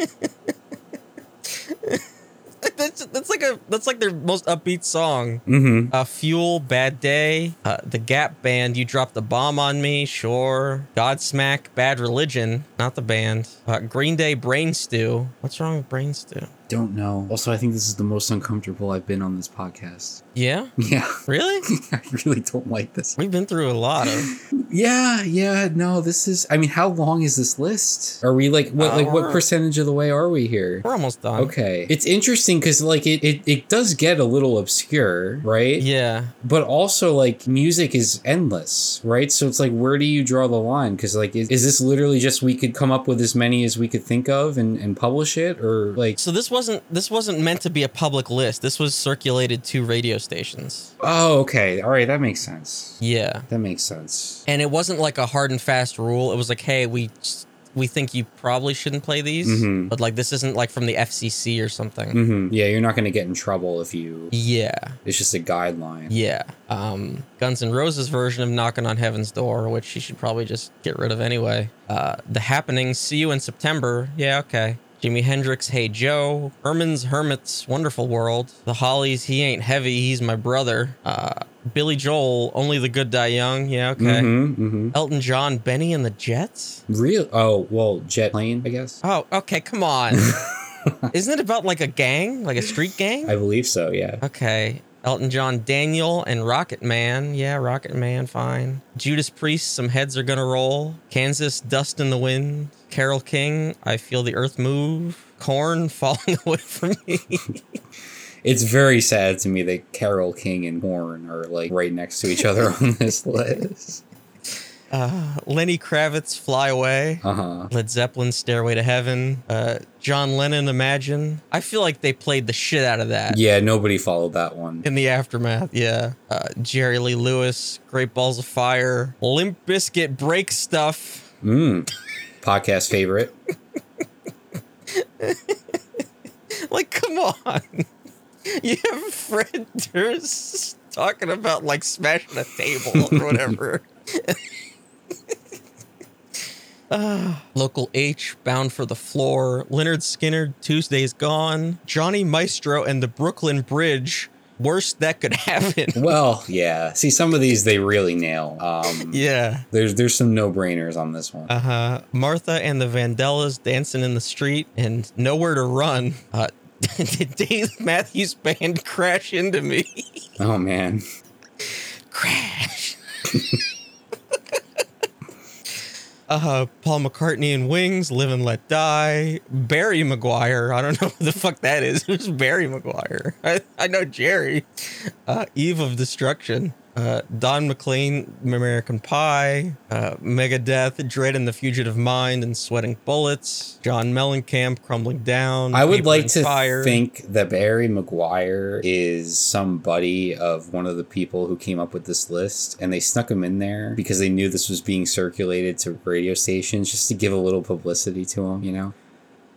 that's that's like a that's like their most upbeat song. Mhm. Uh, Fuel, Bad Day, uh, The Gap Band, You Dropped the Bomb on Me, sure. Godsmack, Bad Religion, not the band. Uh, Green Day, Brain Stew. What's wrong with Brain Stew? Don't know. Also, I think this is the most uncomfortable I've been on this podcast. Yeah? Yeah. Really? I really don't like this. We've been through a lot of. Yeah, yeah, no, this is I mean, how long is this list? Are we like what Uh, like what percentage of the way are we here? We're almost done. Okay. It's interesting cuz like it, it it does get a little obscure, right? Yeah. But also like music is endless, right? So it's like where do you draw the line? Cuz like is, is this literally just we could come up with as many as we could think of and and publish it or like So this wasn't this wasn't meant to be a public list. This was circulated to radio stations. Oh, okay. All right, that makes sense. Yeah. That makes sense. And it wasn't like a hard and fast rule. It was like, hey, we we think you probably shouldn't play these, Mhm. but like this isn't like from the FCC or something. Mhm. Yeah, you're not going to get in trouble if you Yeah. it's just a guideline. Yeah. Um, Guns N' Roses version of Knocking on Heaven's Door, which you should probably just get rid of anyway. Uh, the Happening, See You in September. Yeah, okay. Jimi Hendrix, Hey Joe. Herman's Hermits, Wonderful World. The Hollies, He Ain't Heavy, He's My Brother. Uh, Billy Joel, Only the Good Die Young. Yeah, okay. Mhm. Mhm. Elton John, Benny and the Jets. Real? Oh, well, jet plane, I guess. Oh, okay, come on. Isn't it about like a gang, like a street gang? I believe so. Yeah. Okay. Elton John, Daniel, and Rocket Man. Yeah, Rocket Man, fine. Judas Priest, Some Heads Are Gonna Roll. Kansas, Dust in the Wind. Carole King, I Feel the Earth Move. Korn, Falling Away from Me. It's very sad to me that Carole King and Korn are like right next to each other on this list. Uh, Lenny Kravitz, Fly Away. Uh huh. Led Zeppelin, Stairway to Heaven. Uh, John Lennon, Imagine. I feel like they played the shit out of that. Yeah, nobody followed that one. In the aftermath, yeah. Uh, Jerry Lee Lewis, Great Balls of Fire, Limp Bizkit, Break Stuff. Mm. Podcast favorite. Like, come on. You have Fred Durst talking about like smashing a table or whatever. Local H, Bound for the Floor, Lynyrd Skynyrd, Tuesday's Gone, Johnny Maestro, and the Brooklyn Bridge. Worst that could happen. Well, yeah. See, some of these they really nail. Um, yeah. There's there's some no brainers on this one. Uh huh. Martha and the Vandellas dancing in the street and nowhere to run. Uh, did Dave Matthews Band crash into me? Oh man. crash. Uh, Paul McCartney and Wings, Live and Let Die. Barry McGuire. I don't know who the fuck that is. Who's Barry McGuire? I, I know Jerry. Uh, Eve of Destruction. Uh, Don McLean, American Pie, uh, Megadeth, Dread and the Fugitive Mind, and Sweating Bullets. John Mellencamp, Crumbling Down. I would Paper like to Fire. think that Barry McGuire is somebody of one of the people who came up with this list, and they snuck him in there because they knew this was being circulated to radio stations just to give a little publicity to him. You know,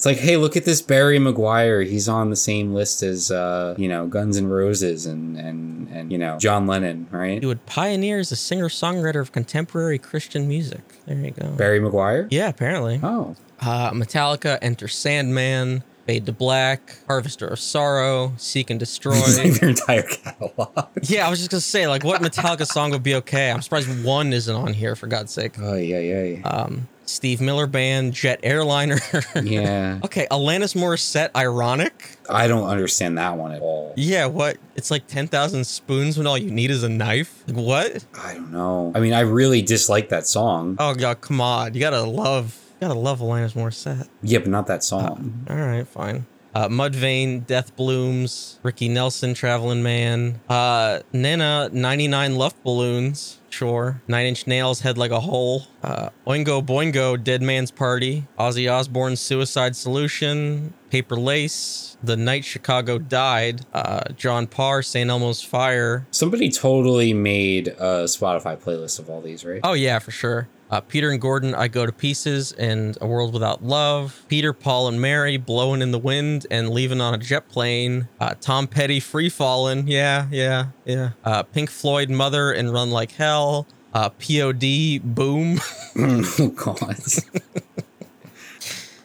it's like, hey, look at this Barry McGuire. He's on the same list as uh, you know Guns N' Roses and and and you know John Lennon, right? He would pioneer as a singer songwriter of contemporary Christian music. There you go. Barry McGuire. Yeah, apparently. Oh, Uh, Metallica, Enter Sandman, Fade to Black, Harvester of Sorrow, Seek and Destroy. like their entire catalog. yeah, I was just gonna say, like, what Metallica song would be okay? I'm surprised one isn't on here for God's sake. Oh yeah, yeah, Um, Steve Miller Band, Jet Airliner. yeah. okay, Alanis Morissette, ironic. I don't understand that one at all. Yeah, what? It's like ten thousand spoons when all you need is a knife. Like, what? I don't know. I mean, I really dislike that song. Oh god, come on! You gotta love, you gotta love Alanis Morissette. Yeah, but not that song. All right, fine. Uh, Mudvayne, Death Blooms, Ricky Nelson, Traveling Man, uh, Nena, 99 Luftballons, sure. Nine Inch Nails, Head Like a Hole, uh, Oingo Boingo, Dead Man's Party, Ozzy Osbourne's Suicide Solution, Paper Lace, The Night Chicago Died, uh, John Parr, St. Elmo's Fire. Somebody totally made a Spotify playlist of all these, right? Oh, yeah, for sure. Uh, Peter and Gordon, I Go to Pieces, and A World Without Love. Peter, Paul, and Mary, Blowing in the Wind and Leaving on a Jet Plane. Uh, Tom Petty, Free Falling. Yeah, yeah, yeah. Uh, Pink Floyd, Mother, and Run Like Hell. Uh, POD, Boom. oh God.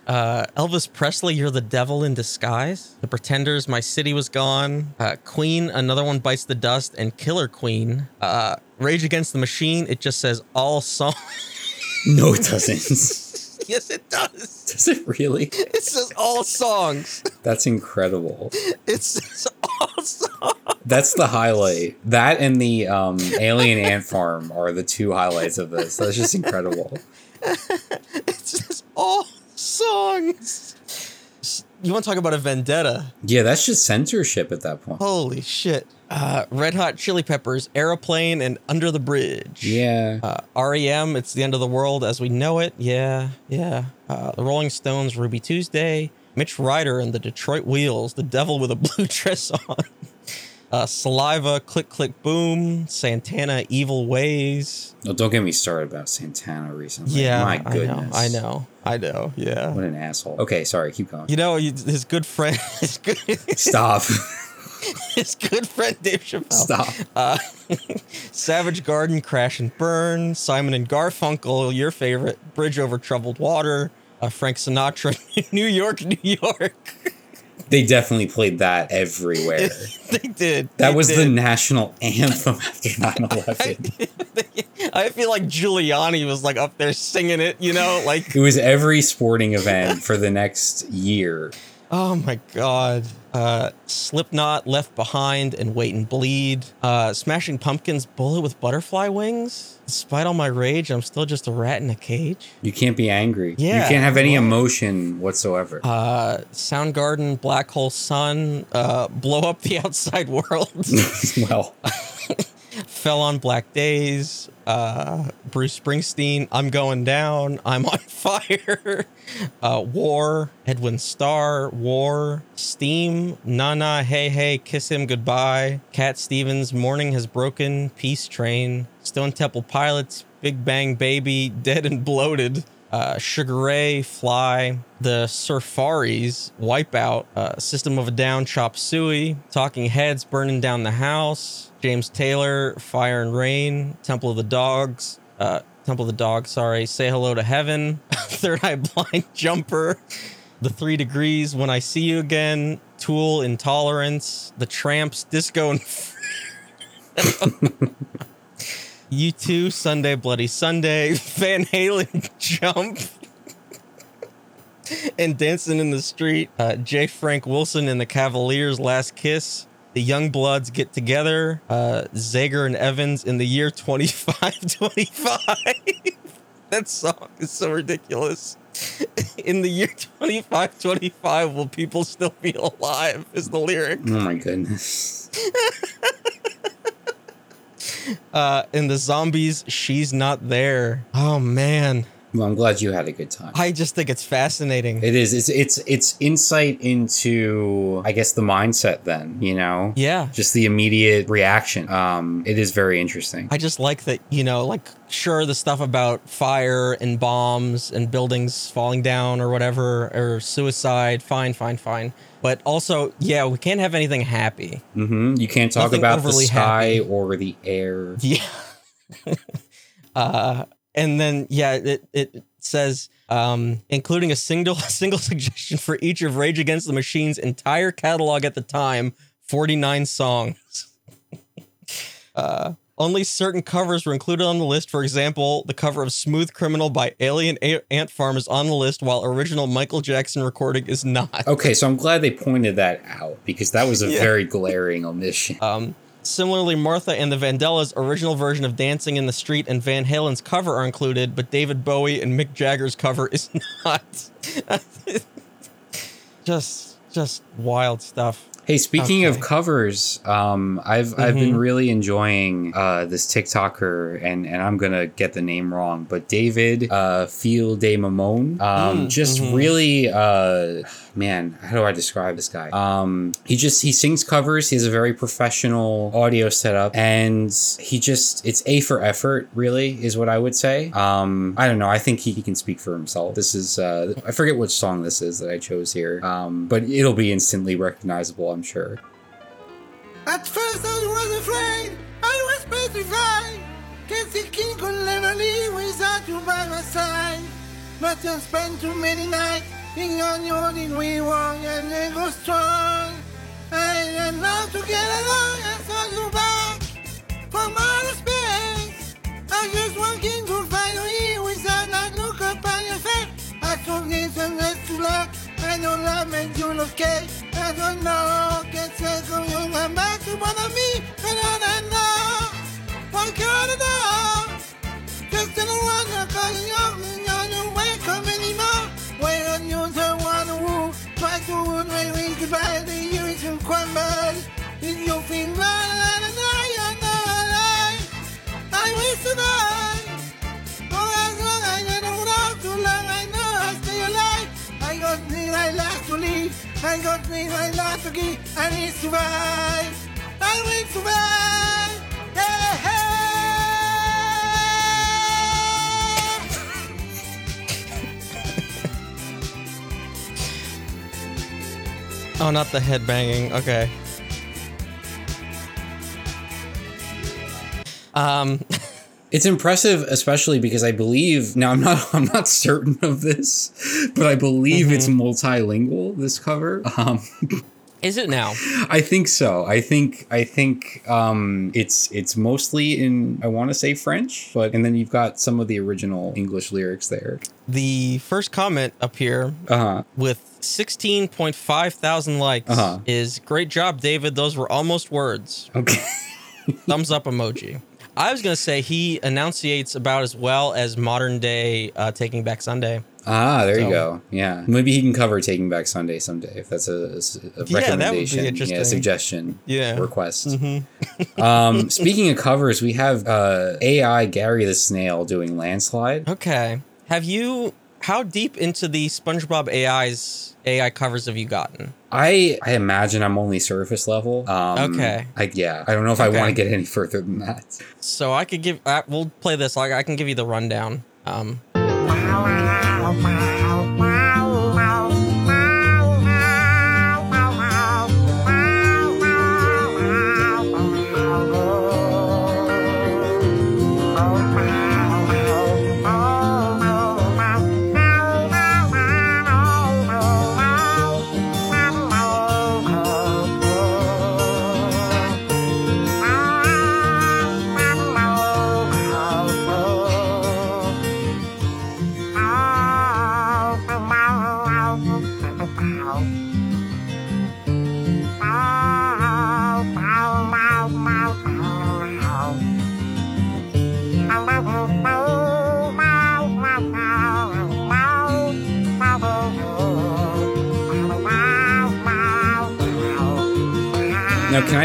Uh, Elvis Presley, You're the Devil in Disguise. The Pretenders, My City Was Gone. Uh, Queen, Another One Bites the Dust, and Killer Queen. Uh, Rage Against the Machine, it just says all songs. no, it doesn't. yes, it does. Does it really? It says all songs. That's incredible. It says all songs. That's the highlight. That and the um, Alien Ant Farm are the two highlights of this. That's just incredible. It says all songs. You want to talk about a vendetta? Yeah, that's just censorship at that point. Holy shit. Uh, Red Hot Chili Peppers, Aeroplane, and Under the Bridge. Yeah. Uh, REM, It's the End of the World as we know it. Yeah, yeah. Uh, the Rolling Stones, Ruby Tuesday. Mitch Ryder and the Detroit Wheels, The Devil with a Blue Dress On. Uh, Saliva, Click Click Boom. Santana, Evil Ways. No, don't get me started about Santana recently. Yeah, My goodness. I know, I know, I know. Yeah. What an asshole. Okay, sorry. Keep going. You know, his good friend, his good, Stop. his good friend Dave Chappelle. Stop. Uh, Savage Garden, Crash and Burn, Simon and Garfunkel, your favorite, Bridge Over Troubled Water, uh, Frank Sinatra, New York, New York. They definitely played that everywhere. they did. That they was the national anthem after 9 11. I feel like Giuliani was like up there singing it, you know, like It was every sporting event for the next year. Oh my god. Uh Slipknot, Left Behind, and Wait and Bleed. Uh Smashing Pumpkins, Bullet with Butterfly Wings. Despite all my rage, I'm still just a rat in a cage. You can't be angry. Yeah. You can't have any emotion whatsoever. Uh Soundgarden, Black Hole Sun, uh Blow Up the Outside World. well, Fell on Black Days, uh, Bruce Springsteen, I'm Going Down, I'm on Fire, uh, War, Edwin Starr, War, Steam, Nana, Hey Hey, Kiss Him Goodbye, Cat Stevens, Morning Has Broken, Peace Train, Stone Temple Pilots, Big Bang Baby, Dead and Bloated, uh, Sugar Ray, Fly, the Surfaris, Wipeout, uh, System of a Down, Chop Suey, Talking Heads, Burning Down the House, James Taylor, Fire and Rain, Temple of the Dogs, uh, Temple of the Dog, sorry, Say Hello to Heaven, Third Eye Blind Jumper, The Three Degrees, When I See You Again, Tool, Intolerance, The Tramps, Disco and U2, Sunday Bloody Sunday, Van Halen Jump, and Dancing in the Street, uh, J. Frank Wilson and the Cavaliers' Last Kiss, The Young Bloods Get Together, uh, Zager and Evans in the year 2525. that song is so ridiculous. In the year 2525, will people still be alive? Is the lyric. Oh my goodness. Uh, in the zombies, she's not there. Oh man, Well, I'm glad you had a good time. I just think it's fascinating. It is. It's it's it's insight into I guess the mindset then, you know? yeah, Just the immediate reaction. Um it is very interesting. I just like that. You know, like sure the stuff about fire and bombs and buildings falling down or whatever or suicide. Fine, fine, fine. But also, yeah, we can't have anything happy. mm-hmm. You can't talk Nothing about the sky happy. or the air. Yeah. uh, and then yeah, it it says um, including a single single suggestion for each of Rage Against the Machine's entire catalog at the time, forty nine songs. uh, only certain covers were included on the list. For example, the cover of "Smooth Criminal" by Alien A- Ant Farm is on the list, while original Michael Jackson recording is not. Okay, so I'm glad they pointed that out because that was a Yeah. very glaring omission. Um, similarly, Martha and the Vandellas' original version of Dancing in the Street and Van Halen's cover are included, but David Bowie and Mick Jagger's cover is not. just, just wild stuff. Hey, speaking of covers, um, I've I've been Mhm. really enjoying uh, this TikToker, and and I'm gonna get the name wrong, but David uh, Feel de Mamone, um, Mm, just mhm. really, uh, man, how do I describe this guy? Um, he just he sings covers. He has a very professional audio setup, and he just it's a for effort, really, is what I would say. Um, I don't know. I think he, he can speak for himself. This is uh, I forget which song this is that I chose here, um, but it'll be instantly recognizable. I'm sure. At first I was afraid, I was petrified. Can't the king could never leave without you by my side. But I spent too many nights thinking on you did we wrong and they go strong. Am now to get along and saw you back from outer space. I just walking to find here without that look upon your face. I told this and that's too late. I know love makes you look gay. I don't know, can't say come you come back to bother me. I don't know, what can I do? Just in a calling up you're bad, I not alive. I wish to die. For as long as I don't know too long, I know I stay alive. I got me, I like to live. I got me, I like to give. I need to survive. I will survive. Oh, not the head banging. Okay. Um, It's impressive, especially because I believe now I'm not I'm not certain of this, but I believe it's multilingual. This cover, um, is it now? I think so. I think I think um, it's it's mostly in I want to say French, but and then you've got some of the original English lyrics there. The first comment up here Uh huh. with 16.5 thousand likes Uh-huh. is great job, David. Those were almost words. Okay. Thumbs up emoji. I was gonna say he enunciates about as well as modern day uh, Taking Back Sunday. Ah, there you go. Yeah, maybe he can cover Taking Back Sunday someday if that's a, a Yeah, that would be recommendation. interesting. Yeah, suggestion. Yeah. Mm-hmm. request. um, speaking of covers, we have uh, AI Gary the Snail doing Landslide. Okay. Have you? How deep into the SpongeBob AI's AI covers have you gotten? I I imagine I'm only surface level. Um, Okay. I, yeah, I don't know if I want to get any further than that. So I could give. Uh, we'll play this. Like I can give you the rundown. Um.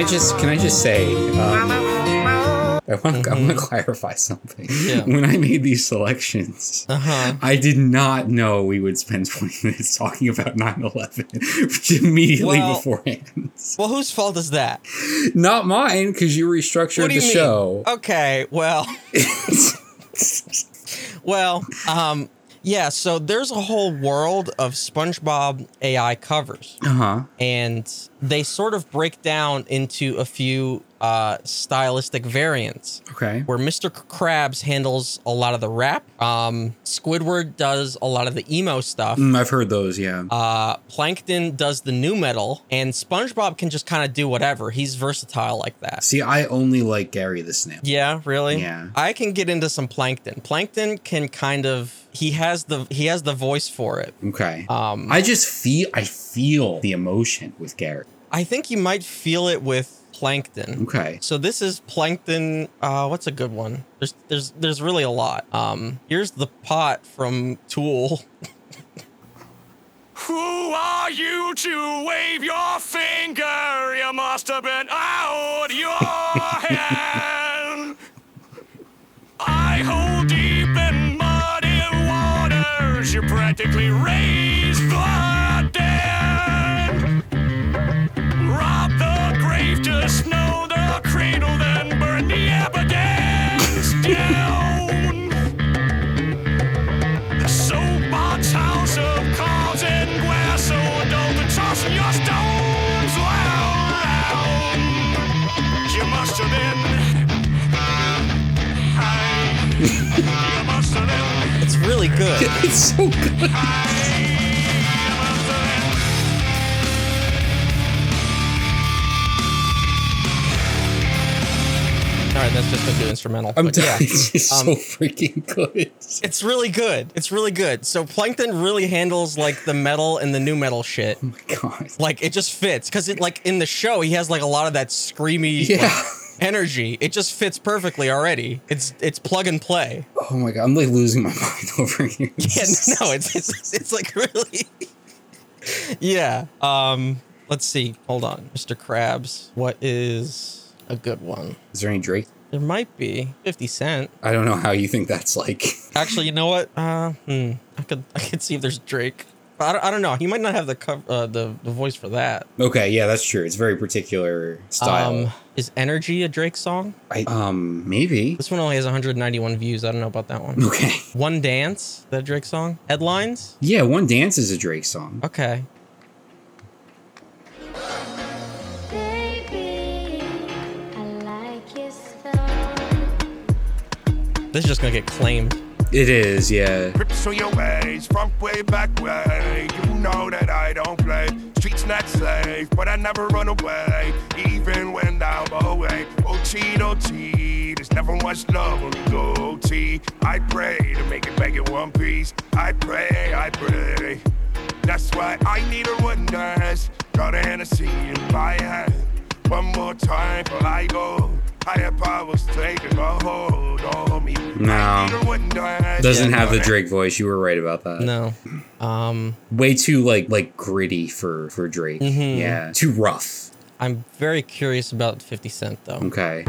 I just can I just say? Um, I want, I want to clarify something. Mm-hmm. Yeah. When I made these selections, Uh huh. I did not know we would spend 20 minutes talking about 9 11 immediately Well- beforehand. Well, whose fault is that? Not mine, because you restructured What do you the mean? show. Okay. Well. well. Um. Yeah. So there's a whole world of SpongeBob AI covers. Uh huh. and they sort of break down into a few uh, stylistic variants Okay. where Mr. Krabs handles a lot of the rap. Um, Squidward does a lot of the emo stuff. Mm, I've heard those, yeah. Uh, Plankton does the nu metal, and SpongeBob can just kind of do whatever. He's versatile like that. See, I only like Gary the Snail. Yeah, really. Yeah. I can get into some Plankton. Plankton can kind of he has the he has the voice for it. Okay. Um, I just feel I feel the emotion with Gary. I think you might feel it with Plankton. Okay. So this is plankton. Uh, what's a good one? There's there's there's really a lot. Um, here's the pot from Tool. Who are you to wave your finger? You must have been out your hand. I hold deep in muddy waters. You practically raised It's so good. I, you must have been. All right, that's just a good instrumental. I'm but yeah, it's um, so freaking good. it's really good. It's really good. So Plankton really handles like the metal and the nu metal shit. Oh my god. Like it just fits because it like in the show he has like a lot of that screamy Yeah. like, energy. It just fits perfectly already. It's it's plug and play. Oh my god. I'm like losing my mind over here. Yeah, no, it's it's, it's like really. yeah. Um. Let's see. Hold on, Mr. Krabs. What is a good one? Is there any Drake? There might be Fifty Cent. I don't know how you think that's like. Actually, you know what? Uh, hmm. I could I could see if there's Drake. I don't, I don't know. He might not have the cov- uh, the the voice for that. Okay, yeah, that's true. It's very particular style. Um, is Energy a Drake song? I um maybe. This one only has 191 views. I don't know about that one. Okay. One Dance, that Drake song? Headlines? Yeah, One Dance is a Drake song. Okay. Baby, I like your so. This is just gonna get claimed. It is, yeah. Your ways, way, back way. You know that I don't play. Streets not safe, but I never run away, even when I'm away. There's never much love. I pray to make it back in one piece. I pray, I pray. That's why I need a dance. Got a Hennessy in my hand. One more time I go. Higher powers taking a hold on me. No. Even when I- Doesn't have the. Drake voice. You were right about that. No. Um, Way too like like gritty for for Drake. Mhm. Yeah. Too rough. I'm very curious about 50 Cent though. Okay.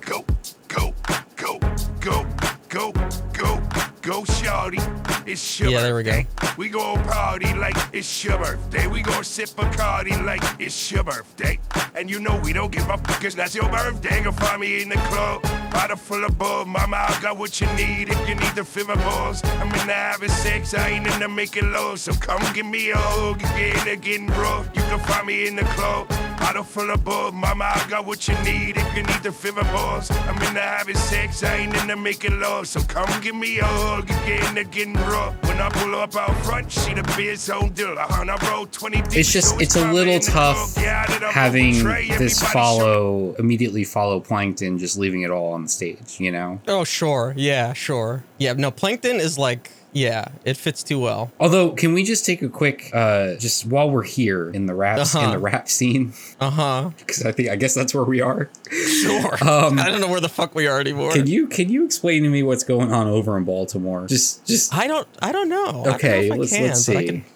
Go, go, go, go, go, go, go, shawty. It's your Yeah, there we go. We gon' party like it's your birthday. We gon' sip Bacardi like it's your birthday. And you know we don't give up because that's your birthday. Go find me in the club. Bottle full of bull. Mama, I got what you need if you need the fever balls. I'm in the having sex. I ain't in the making love. So come give me a hug. Again, again, bro. You can find me in the club. Bottle full of bull. Mama, I got what you need if you need the fever balls. I'm in the having sex. I ain't in the making love. So come give me a hug. Again, again, bro. When I pull up out front, she the biz on deal. On I roll 20 deep, It's just so it's a little tough club. Yeah, that I'm having this everybody, show follow immediately follow Plankton, just leaving it all on the stage. You know. Oh, sure. Yeah, sure. Yeah, no, Plankton is like, yeah, it fits too well. Although, can we just take a quick, uh, just while we're here in the rap in Uh-huh. the rap scene, Uh huh. because I think I guess that's where we are. Sure. Um, I don't know where the fuck we are anymore. Can you can you explain to me what's going on over in Baltimore? Just just I don't. I don't know. I don't know Okay, let's- can, let's see.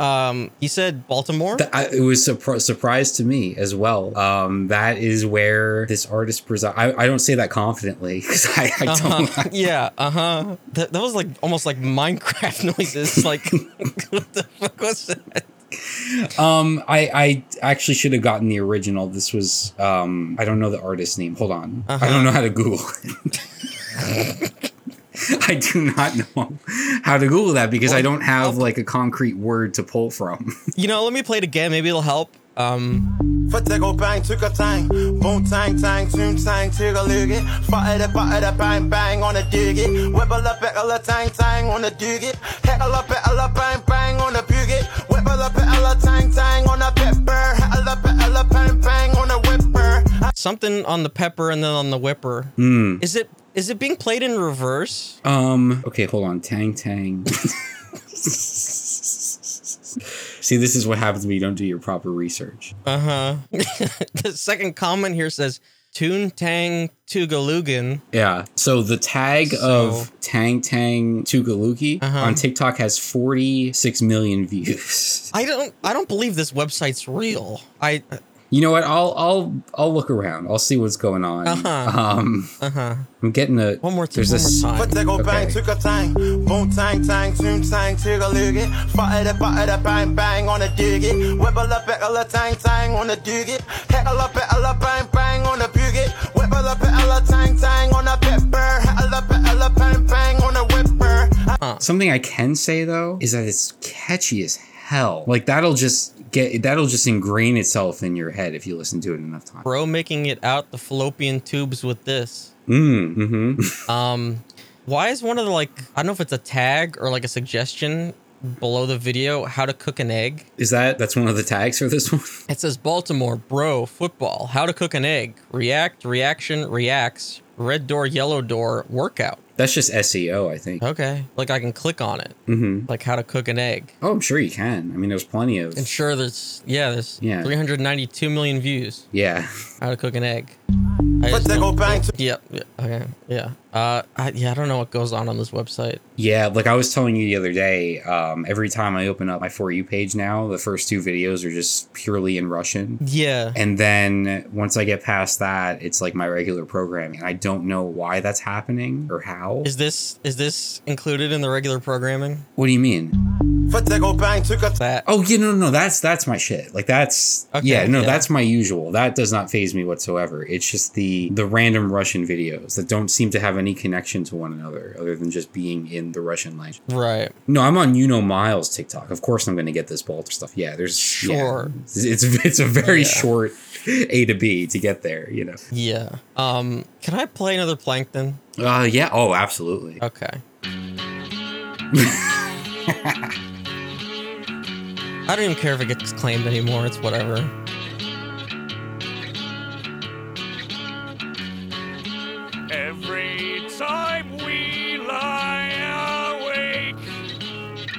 Um. You said Baltimore. Th- I, it was a surpri- surprise to me as well. Um, that is where this artist preside. I, I don't say that confidently because I, I don't. Uh-huh. yeah. Uh huh. That, that was like almost like Minecraft noises. Like, what the fuck was that? Um, I I actually should have gotten the original. This was um, I don't know the artist's name. Hold on, I Uh-huh. don't know how to Google it. I do not know how to Google that because I don't have like a concrete word to pull from. You know, let me play it again. Maybe it'll help. Um. Fette go bang, took a tang. Boom tang tang, toon tang, tig a loogie. Fire the butter the bang bang on a diggy. Whipple up a tang tang on a diggy. Heckle up a bang bang on a boogie. Whipple up a tang tang on a pepper. Heckle up a bang bang on a whipper. Something on the pepper and then on the whipper. Hmm. Is it? Is it being played in reverse? Um. Okay, hold on. Tang Tang. See, this is what happens when you don't do your proper research. Uh huh. the second comment here says Toontang Tugalugan. Yeah. So the tag of Tang Tang Tugaluki Uh-huh. on TikTok has 46 million views. I don't. I don't believe this website's real. I. You know what? I'll I'll I'll look around. I'll see what's going on. Uh-huh. Um, Uh huh. I'm getting a One more time. There's One this. more time. Fette bang, Okay. took a tang. Boom tang tang, toon tang, tig a loogie. Fire the butter the bang bang on a diggy. Whipple up a tang tang on a diggy. Heckle up a bang bang on a boogie. Whipple up a tang tang on a pepper. Heckle up a bang bang on a whipper. Something I can say though is that it's catchy as hell. Like that'll just get that'll just ingrain itself in your head if you listen to it enough times. Bro, making it out the fallopian tubes with this. Mm, mm-hmm. Um, why is one of the like I don't know if it's a tag or like a suggestion below the video how to cook an egg. Is that that's one of the tags for this one? It says Baltimore, bro, football, how to cook an egg, react, reaction, reacts, red door, yellow door, workout. That's just SEO, I think. Okay, like I can click on it, Mm-hmm. like how to cook an egg. Oh, I'm sure you can. I mean, there's plenty of. And sure, there's yeah, there's Yeah. 392 million views. Yeah. How to cook an egg. I Fette just go know- bang, took Yeah, yeah, okay, yeah. Uh, I, yeah, I don't know what goes on on this website. Yeah, like I was telling you the other day, um, every time I open up my For You page now, the first two videos are just purely in Russian. Yeah, And then once I get past that, it's like my regular programming. I don't know why that's happening or how. is this is this included in the regular programming? What do you mean? Fette go bang, took a That Oh, yeah, no, no, that's that's my shit. Like that's Okay, yeah, no, yeah. that's my usual. That does not phase me whatsoever. It's just the the random Russian videos that don't seem to have any connection to one another other than just being in the Russian language. right? No, I'm on You Know Miles TikTok. Of course, I'm going to get this Balter stuff. Yeah, there's yeah. Sure. It's it's a very Yeah. short A to B to get there. You know. Yeah. Um, can I play another plankton? Uh, yeah. Oh, absolutely. Okay. I don't even care if it gets claimed anymore. It's whatever. Every time we lie awake,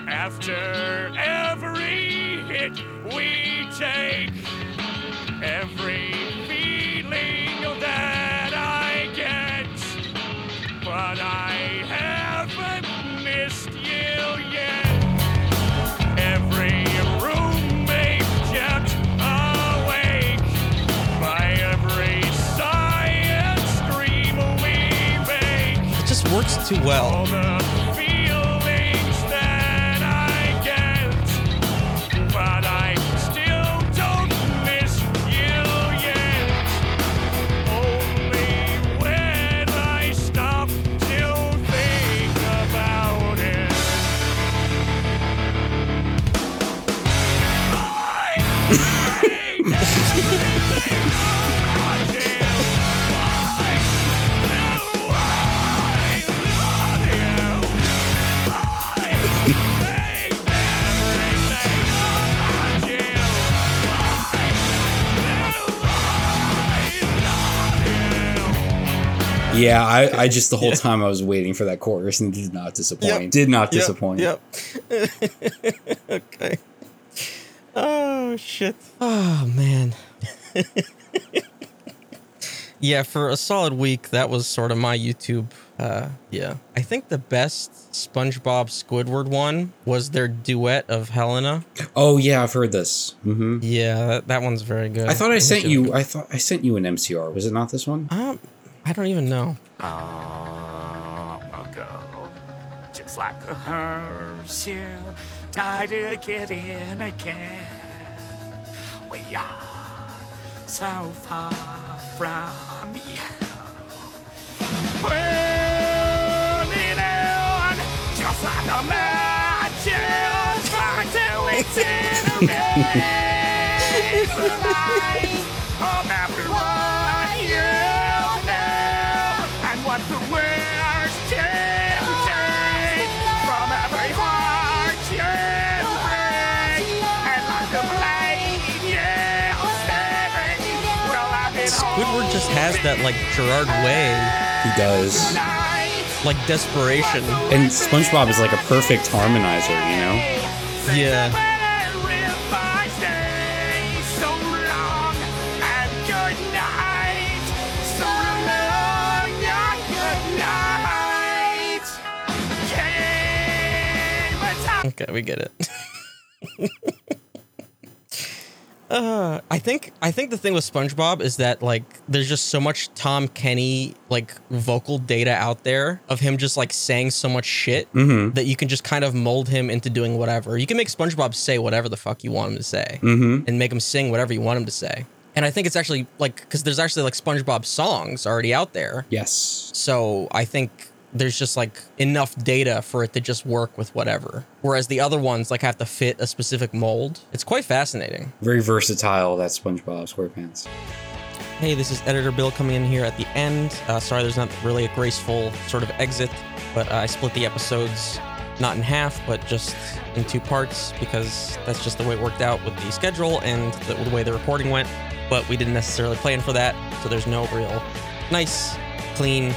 after every hit we take, works too well. Yeah, I, I just the whole time I was waiting for that chorus and did not disappoint. Did not Yep, disappoint. Yep. okay. Oh shit. Oh man. yeah, for a solid week, that was sort of my YouTube. Uh, yeah, I think the best SpongeBob Squidward one was their duet of Helena. Oh yeah, I've heard this. hmm Yeah, that, that one's very good. I thought I Let me sent see if you. I thought I sent you an MCR. Was it not this one? Um, I don't even know. long ago, just like a hearse, you to get in again. We are so far from you. Burning on, just like a match, trying to incinerate the life oh, of everyone you know, and what the worst to take from every heart you break, and like the blade you stab, well, I've been Squidward just has that like Gerard Way, He does. like desperation. And SpongeBob is like a perfect harmonizer. You know. Yeah. Okay, we get it. uh, I think I think the thing with SpongeBob is that like there's just so much Tom Kenny like vocal data out there of him just like saying so much shit that you can just kind of mold him into doing whatever. You can make SpongeBob say whatever the fuck you want him to say and make him sing whatever you want him to say. And I think it's actually like because there's actually like SpongeBob songs already out there. Yes. So I think there's just like enough data for it to just work with whatever. Whereas the other ones like have to fit a specific mold. It's quite fascinating. Very versatile. That SpongeBob SquarePants. Hey, this is Editor Bill coming in here at the end. Uh, sorry, there's not really a graceful sort of exit, but uh, I split the episodes not in half, but just in two parts because that's just the way it worked out with the schedule and the, the way the recording went. But we didn't necessarily plan for that, so there's no real nice, clean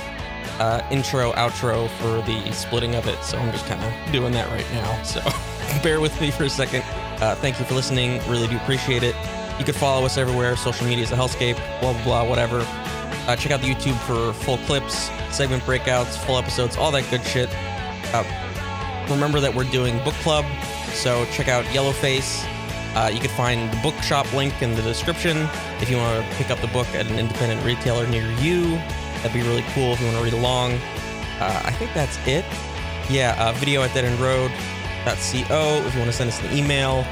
uh, intro, outro for the splitting of it. So I'm just kind of doing that right now. So bear with me for a second. Uh, thank you for listening. Really do appreciate it. You can follow us everywhere. Social media is a hellscape, blah, blah, blah, whatever. Uh, check out the YouTube for full clips, segment breakouts, full episodes, all that good shit. Uh, remember that we're doing book club, so check out Yellowface. Uh, you can find the bookshop link in the description if you want to pick up the book at an independent retailer near you. That'd be really cool if you want to read along. Uh, I think that's it. Yeah, uh, video at deadendroad.co if you want to send us an email.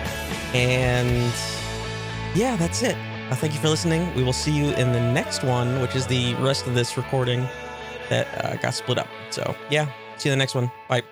And yeah, that's it. Uh, thank you for listening. We will see you in the next one, which is the rest of this recording that uh, got split up. So yeah, see you in the next one. Bye.